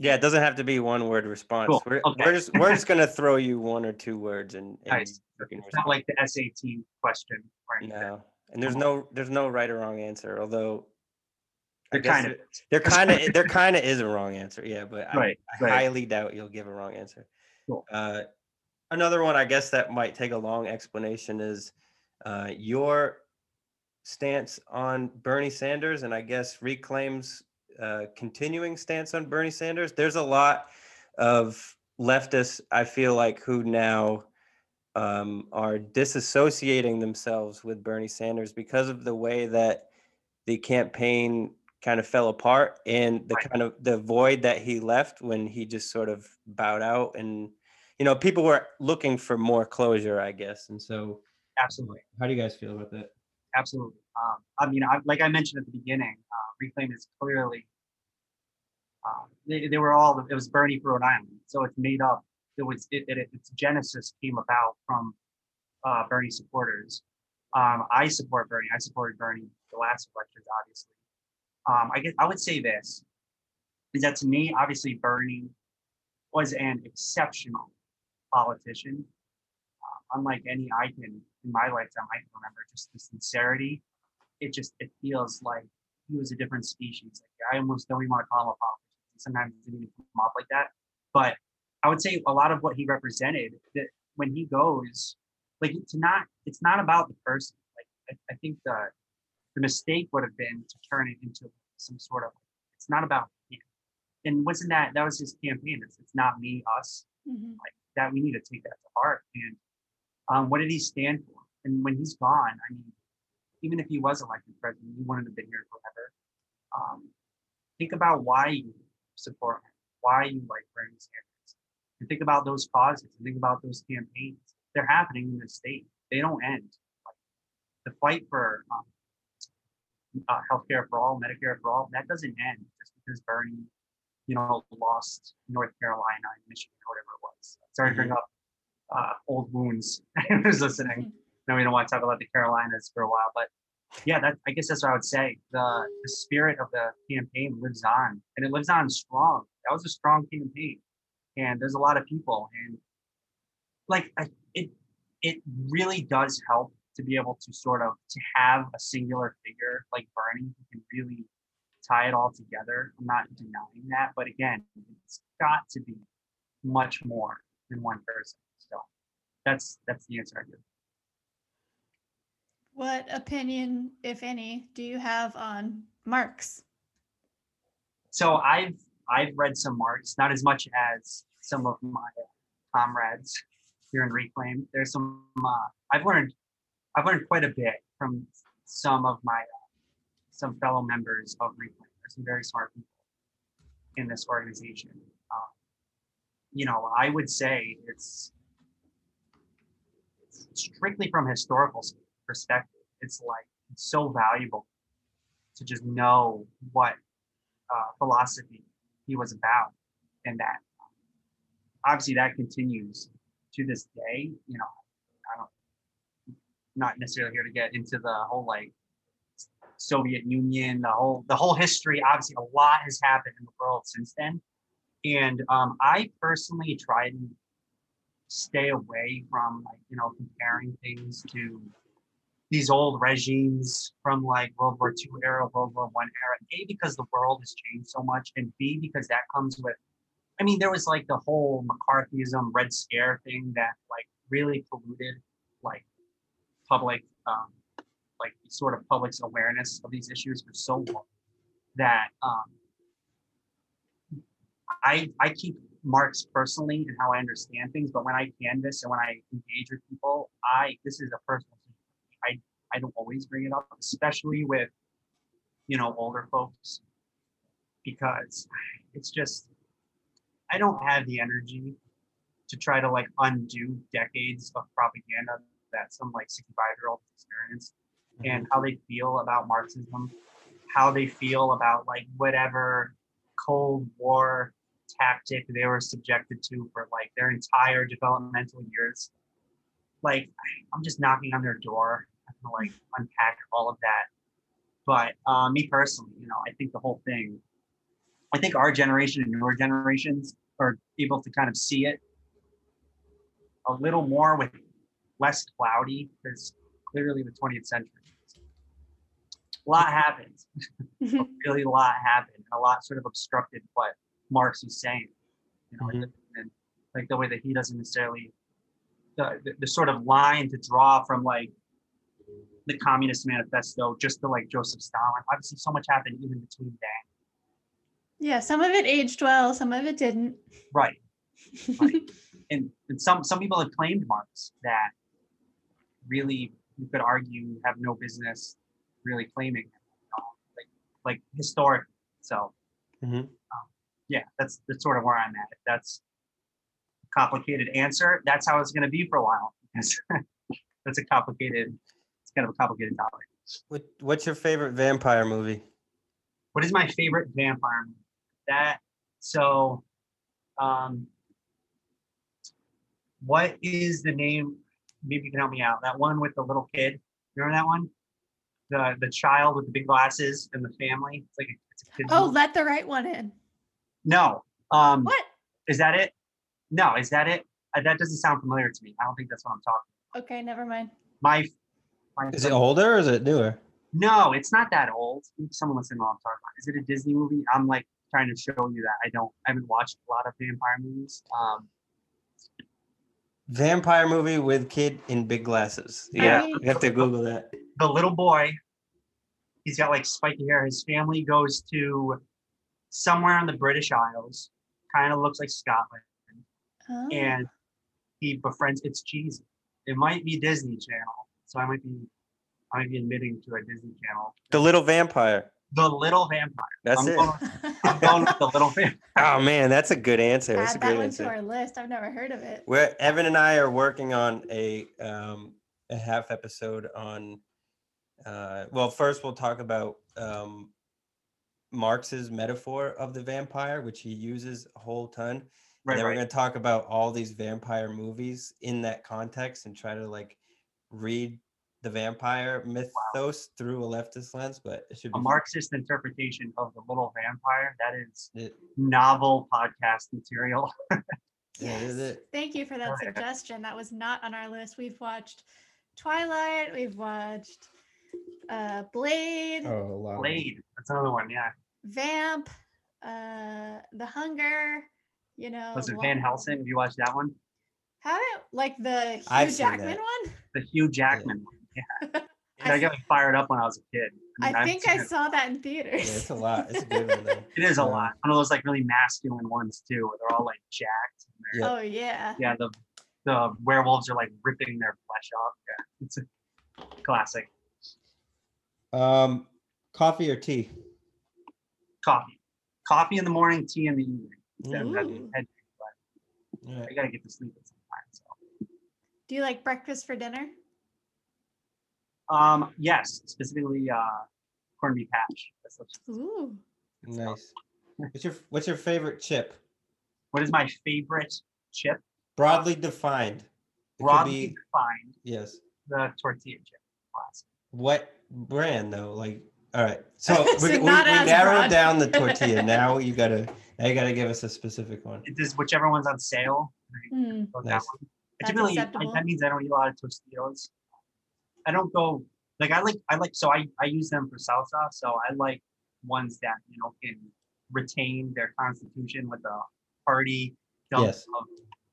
Yeah, it doesn't have to be one word response. Cool, We're, okay. we're just we're just gonna throw you one or two words and, and Nice. you can it's not like the sat question or anything no. And there's no there's no right or wrong answer. Although I There guess kind of it- there kind of there kind of is a wrong answer. Yeah, but I, I right. highly doubt you'll give a wrong answer. Cool. Uh, another one I guess that might take a long explanation is uh, your stance on Bernie Sanders and I guess reclaims uh, continuing stance on Bernie Sanders. There's a lot of leftists I feel like who now um, are disassociating themselves with Bernie Sanders because of the way that the campaign kind of fell apart and the kind of the void that he left when he just sort of bowed out and you know people were looking for more closure i guess. And so absolutely. how do you guys feel about that absolutely. Um, I mean, I, like I mentioned at the beginning, uh, Reclaim is clearly, um, they, they were all, it was Bernie for Rhode Island. So it's made up, it was, it, it, its genesis came about from uh, Bernie supporters. Um, I support Bernie. I supported Bernie the last elections, obviously. Um, I guess I would say this is that to me, obviously, Bernie was an exceptional politician uh, unlike any I can in my lifetime I can remember. Just the sincerity, it just it feels like he was a different species. Like, I almost don't even want to call him a politician. Sometimes it didn't even come off like that. But I would say a lot of what he represented that when he goes, like to not, it's not about the person. Like I, I think the the mistake would have been to turn it into some sort of. It's not about him. and wasn't that that was his campaign? It's, it's not me, us. Mhm. That we need to take that to heart. And um, what did he stand for? And when he's gone, I mean, even if he was elected president, he wouldn't have been here forever. Um, think about why you support him, why you like Bernie Sanders, and think about those causes. And think about those campaigns. They're happening in the state. They don't end. Like, the fight for um, uh, healthcare for all, Medicare for all, that doesn't end just because Bernie, you know, lost North Carolina and Michigan or whatever it was. Sorry to bring up uh, old wounds. Who's listening? No, we don't want to talk about the Carolinas for a while, but yeah, that I guess that's what I would say. The the spirit of the campaign lives on, and it lives on strong. That was a strong campaign, and there's a lot of people, and like I, it it really does help to be able to sort of to have a singular figure like Bernie who can really tie it all together. I'm not denying that, but again, it's got to be much more than one person. So that's that's the answer I give. What opinion, if any, do you have on Marx? So I've I've read some Marx, not as much as some of my comrades here in Reclaim. There's some uh, I've learned I've learned quite a bit from some of my uh, some fellow members of Reclaim. There's some very smart people in this organization. Um, you know, I would say it's strictly from historical perspective. It's like it's so valuable to just know what uh, philosophy he was about, and that obviously that continues to this day. You know, I don't, not necessarily here to get into the whole like Soviet Union, the whole the whole history. Obviously, a lot has happened in the world since then, and um, I personally try to stay away from like you know comparing things to these old regimes from like World War II era, World War One era. A because the world has changed so much, and B because that comes with. I mean, there was like the whole McCarthyism, Red Scare thing that like really polluted like public, um, like sort of public's awareness of these issues for so long that um, I I keep Marx personally and how I understand things, but when I canvas and when I engage with people, I this is a personal. I don't always bring it up, especially with you know older folks, because it's just I don't have the energy to try to like undo decades of propaganda that some like 65 year olds experienced mm-hmm. and how they feel about Marxism, how they feel about like whatever Cold War tactic they were subjected to for like their entire developmental years. Like I'm just knocking on their door. Gonna like unpack all of that. But uh, me personally, you know, I think the whole thing. I think our generation and your generations are able to kind of see it a little more with less cloudy because clearly the 20th century. A lot happened. a really a lot happened. and A lot sort of obstructed what Marx was saying. You know, Mhm. and, and like the way that he doesn't necessarily the, the, the sort of line to draw from like the Communist Manifesto just to like Joseph Stalin. Obviously, so much happened even between then. Yeah, some of it aged well, some of it didn't. Right. Right. and, and some some people have claimed Marx that really you could argue have no business really claiming him, you know, like like historic. So Mhm. um, yeah, that's that's sort of where I'm at. If that's a complicated answer, that's how it's going to be for a while. that's a complicated. It's kind of a complicated topic. What, what's your favorite vampire movie? What is my favorite vampire movie? That so um what is the name? Maybe you can help me out. That one with the little kid. Remember that one? The the child with the big glasses and the family. It's like a, it's a kid's Oh, movie. let the right one in. no. Um What? is that it? No, is that it? Uh, that doesn't sound familiar to me. I don't think that's what I'm talking. Okay, never mind. My my Is it older or is it newer? No, it's not that old. Someone listen to what I'm talking about. Is it a Disney movie? I'm like trying to show you that I don't I haven't watched a lot of vampire movies. Um Vampire movie with kid in big glasses. Yeah, I- you have to Google that. the little boy, he's got like spiky hair. His family goes to somewhere on the British Isles, kind of looks like Scotland, Oh. and he befriends. It's cheesy. It might be Disney Channel, so I might be, I might be admitting to a Disney Channel. The little vampire. The Little Vampire. That's I'm it. Going, I'm going with the Little Vampire. Oh man, that's a good answer. That's a Add that one answer. to our list. I've never heard of it. Where Evan and I are working on a um, a half episode on. Uh, well, first we'll talk about um, Marx's metaphor of the vampire, which he uses a whole ton. and Right, then we're going to talk about all these vampire movies in that context and try to like read the vampire mythos through a leftist lens. But it should be A Marxist interpretation of the Little Vampire. That is It, novel podcast material. yeah, it is Yes. it. Thank you for that Okay. suggestion. That was not on our list. We've watched Twilight. We've watched uh, Blade, Oh, a lot. of- Blade. That's another one. Yeah. Vamp, uh, The Hunger. You know, Was it Van Helsing? Have you watched that one? Haven't like the Hugh I've Jackman that. one. The Hugh Jackman one. Yeah. I I got me fired up when I was a kid. mean, I think seen I it. saw that in Yeah, theaters. it's a lot. It's a good one though. It is a lot. One of those like really masculine ones too, where they're all like jacked. and they're- Oh yeah. Yeah, the the werewolves are like ripping their flesh off. Yeah, it's a classic. Um, coffee or tea? Coffee, coffee in the morning, tea in the evening. That- that's Ooh. head- All right. I gotta get to sleep at some time. So, Do you like breakfast for dinner? um, yes, specifically uh, corned beef hash. That's Ooh. Nice. What's your What's your favorite chip? what is my favorite chip? Broadly defined. It could Broadly be defined, yes. the tortilla chip. Classic. What brand though? Like, all right. So So we, we, we narrowed broad. down the tortilla. now you gotta now you gotta give us a specific one. It is whichever one's on sale. Go that Nice. One. I That's typically I- that means I don't eat a lot of Tostitos. I don't go like I like I like so I I use them for salsa. So I like ones that you know can retain their constitution with a hearty dump Yes. of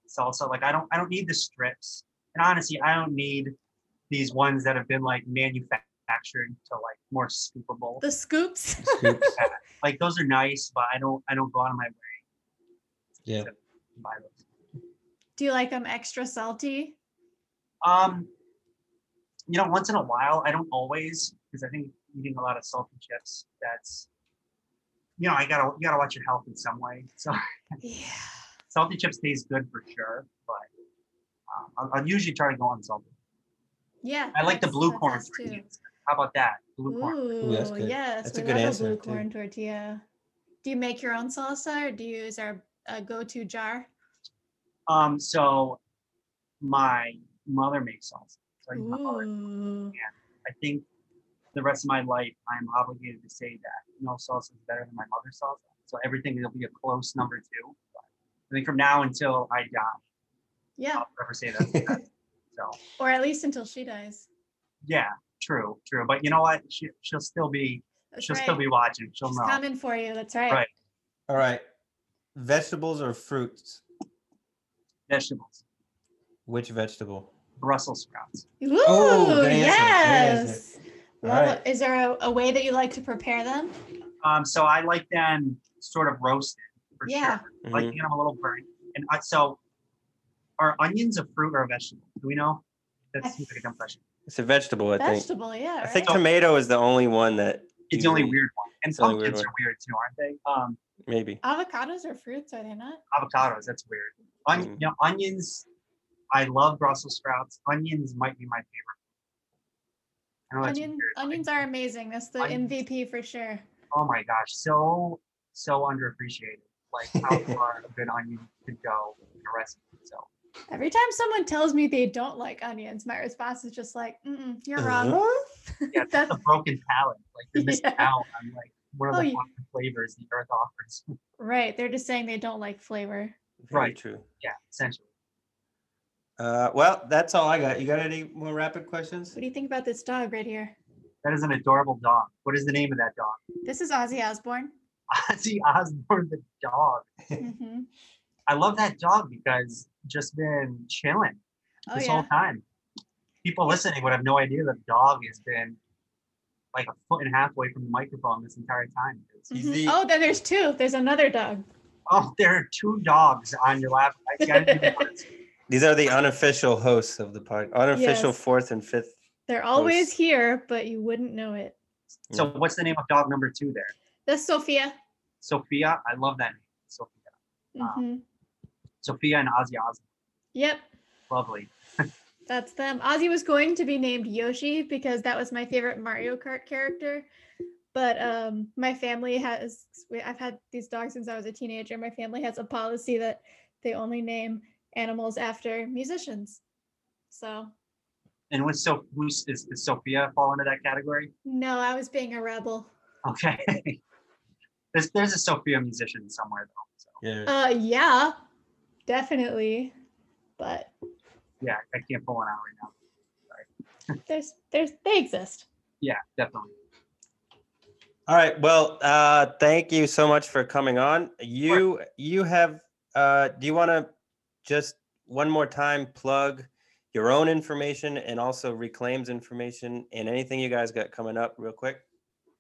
salsa. Like I don't I don't need the strips. And honestly, I don't need these ones that have been like manufactured to like more scoopable. The scoops. Scoops. Like those are nice, but I don't I don't go out of my way yeah. to buy those. Do you like them extra salty? Um, you know, once in a while, I don't always because I think eating a lot of salty chips. That's, you know, I gotta you gotta watch your health in some way. So Yeah. salty chips taste good for sure, but um, I'll, I'll usually try to go on salty. Yeah. I like the blue corn us too. tortillas. How about that? Blue corn. Ooh, that's good. yes. That's a good love answer, blue too. corn tortilla. Do you make your own salsa or do you use our uh, go-to jar? Um, so my mother makes salsa. So I, use my mother. Ooh. I think the rest of my life, I'm obligated to say that no salsa is better than my mother's salsa. So everything will be a close number two. But I think from now until I die, Yeah. I'll never say that's the. So Or at least until she dies. yeah, true, true. But you know what? She, she'll still be That's she'll right. still be watching. She'll She's know. coming for you. That's right. Right. All right. Vegetables or fruits? Vegetables, Which vegetable? Brussels sprouts. Ooh, Oh, good answer, good answer. yes. All Love right. it. Is there a, a way that you like to prepare them? Um, so I like them sort of roasted for Yeah. sure. I like to get them a little burnt. And I, so, are onions a fruit or a vegetable? Do we know? That I seems like a dumb question. It's a vegetable, I think. Vegetable, yeah. I think right? tomato is the only one that It's the only weird one. And it's weird pumpkins are weird too, aren't they? Um, maybe. avocados are fruits, are they not? avocados, that's weird. On, Mm. you know, onions, I love Brussels sprouts. Onions might be my favorite. I Onion, weird, like, onions are amazing. That's the Onions. MVP for sure. Oh my gosh, so so underappreciated. Like how far a good onion could go in a recipe. So Every time someone tells me they don't like onions, my response is just like, Mm-mm, "You're wrong." Uh-huh. yeah, that's a broken palate. Like you're missing Yeah. out on like one of Oh, the yeah. flavors the earth offers. Right? They're just saying they don't like flavor. Very Right. true. yeah, essentially. Uh, well, that's all I got. You got any more rapid questions? What do you think about this dog right here? That is an adorable dog. What is the name of that dog? This is Ozzy Osbourne. Ozzy Osbourne the dog. hmm I love that dog because just been chilling Oh this yeah. whole time. People listening would have no idea that dog has been like a foot and a half away from the microphone this entire time. It's- He's Mhm. the- Oh, then there's two. There's another dog. Oh, there are two dogs on your lap. I gotta do this. These are the unofficial hosts of the pod. Unofficial Yes. fourth and fifth. They're always Close. here, but you wouldn't know it. So what's the name of dog number two there? That's Sophia. Sophia. I love that name. Sophia. Wow. hmm Sophia and Ozzy Ozzy. Yep, Lovely. That's them. Ozzy was going to be named Yoshi because that was my favorite Mario Kart character. But um, my family has, I've had these dogs since I was a teenager. My family has a policy that they only name animals after musicians. So, And with so who's is, is Sophia fall into that category? no, I was being a rebel. Okay. there's there's a Sophia musician somewhere though. So Yeah. Uh, yeah, definitely. But yeah, I can't pull one out right now. Sorry. there's, there's, they exist. Yeah, definitely. All right. Well, uh, thank you so much for coming on. You you have uh, do you want to just one more time plug your own information and also reclaims information and anything you guys got coming up real quick?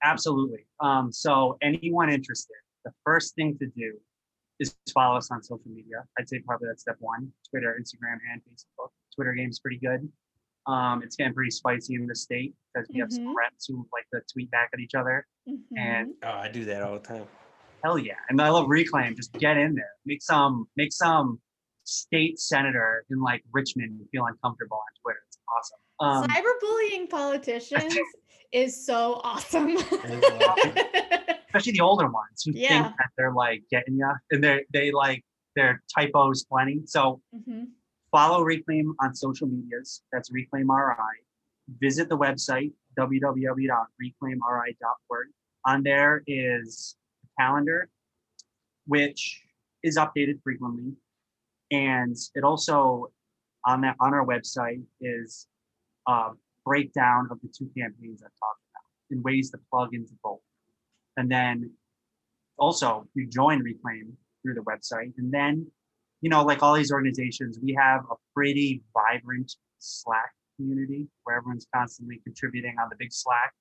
Absolutely. Um, so anyone interested, the first thing to do is follow us on social media. I'd say probably that's step one: Twitter, Instagram, and Facebook. Twitter game's pretty good. Um, it's getting pretty spicy in the state because we have some Mhm. reps who like to tweet back at each other. And Mhm. Oh, I do that all the time. hell yeah! And I love reclaim. Just get in there. Make some make some state senator in like Richmond feel uncomfortable on Twitter. It's awesome. Um, Cyberbullying politicians is so awesome. especially the older ones who Yeah. think that they're like getting you and they they like their typos plenty. So Mhm. Follow Reclaim on social medias. That's Reclaim RI. Visit the website www.reclaimri.org. On there is a calendar, which is updated frequently, and it also on that on our website is a breakdown of the two campaigns I've talked about and ways to plug into both. And then also you join Reclaim through the website, and then you know, like all these organizations, we have a pretty vibrant Slack community where everyone's constantly contributing on the big Slack.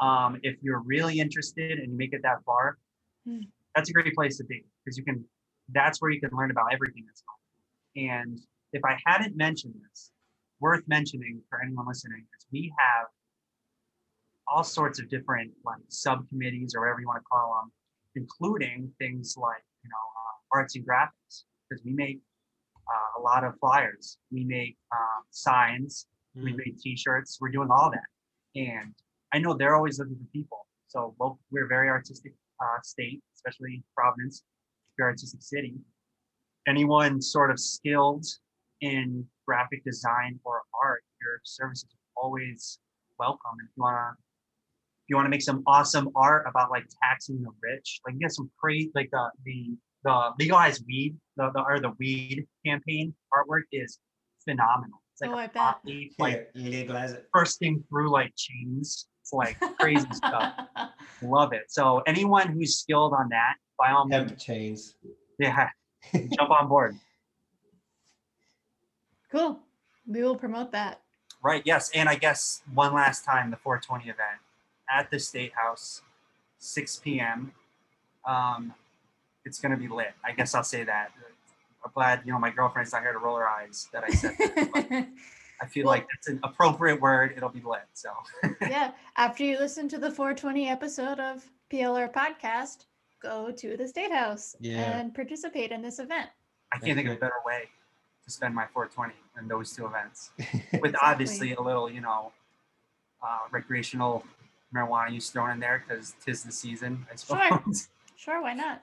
Um, if you're really interested and you make it that far, Hmm. that's a great place to be because you can. That's where you can learn about everything that's going. on. And if I hadn't mentioned this, worth mentioning for anyone listening is we have all sorts of different like subcommittees or whatever you want to call them, including things like you know uh, arts and graphics because we make uh, a lot of flyers, we make um, signs, we Mm. make T-shirts. We're doing all that, and I know they're always looking for people. So local, we're a very artistic uh, state, especially Providence, very artistic city. Anyone sort of skilled in graphic design or art, your services are always welcome. If you wanna, if you wanna make some awesome art about like taxing the rich, like you get some crazy, like the the the legalized weed, the, the or the weed campaign artwork is phenomenal. It's like Oh, a I bet. poppy, like Yeah, legalize it. bursting through like chains. It's like crazy stuff. Love it. So anyone who's skilled on that, by all means, Hemp chains. yeah, jump on board. cool. We will promote that. Right. Yes. And I guess one last time, the 420 event at the State House, 6 p.m. Um, it's gonna be lit. I guess I'll say that. I'm glad you know my girlfriend's not here to roll her eyes that I said. that, I feel Well- like that's an appropriate word. It'll be lit. So yeah. After you listen to the 420 episode of PLR podcast, go to the State House Yeah. and participate in this event. I can't think of a better way to spend my 420 than those two events. with Exactly. obviously a little, you know, uh, recreational marijuana use thrown in there because tis the season, I suppose. Sure. suppose. Sure, why not?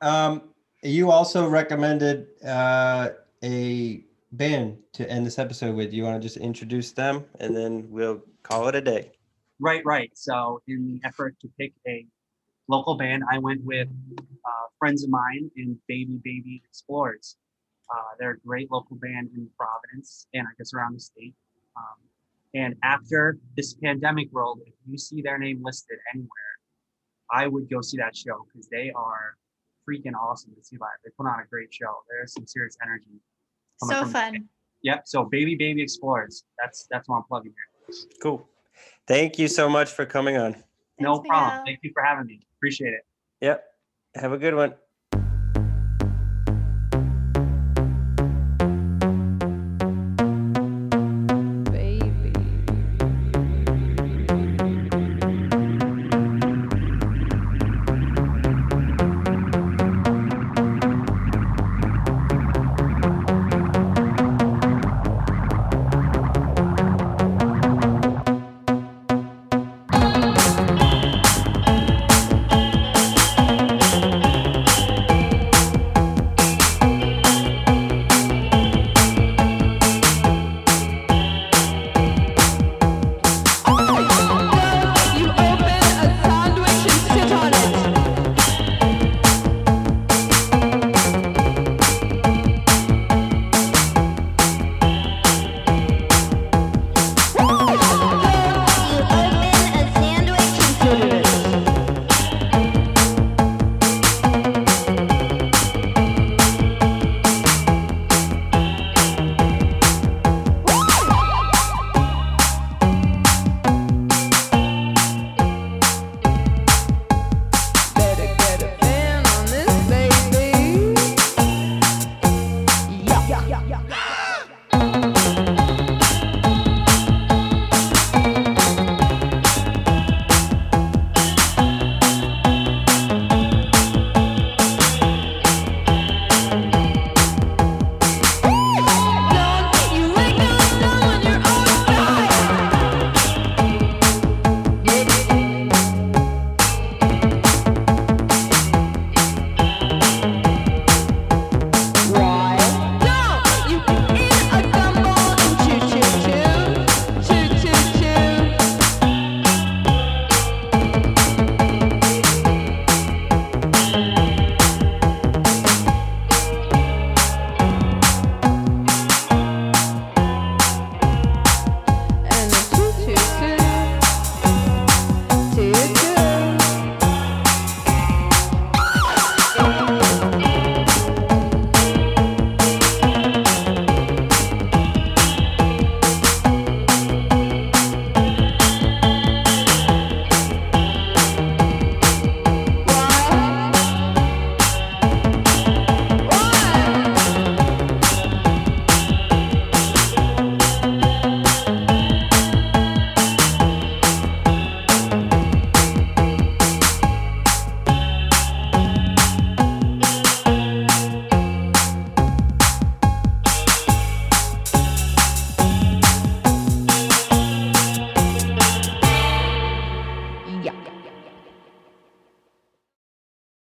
Um, you also recommended uh, a band to end this episode with. You want to just introduce them and then we'll call it a day. right, right. So, in the effort to pick a local band, I went with uh, friends of mine in Baby Baby Explorers. Uh, they're a great local band in Providence and I guess around the state. Um, and after this pandemic world, if you see their name listed anywhere, I would go see that show because they are freaking awesome to see live. They put on a great show. There's some serious energy. So fun. Yep. So Baby Baby Explorers. That's that's what I'm plugging here. Cool. Thank you so much for coming on. No problem. Miguel. Thank you for having me. Appreciate it. Yep. Have a good one.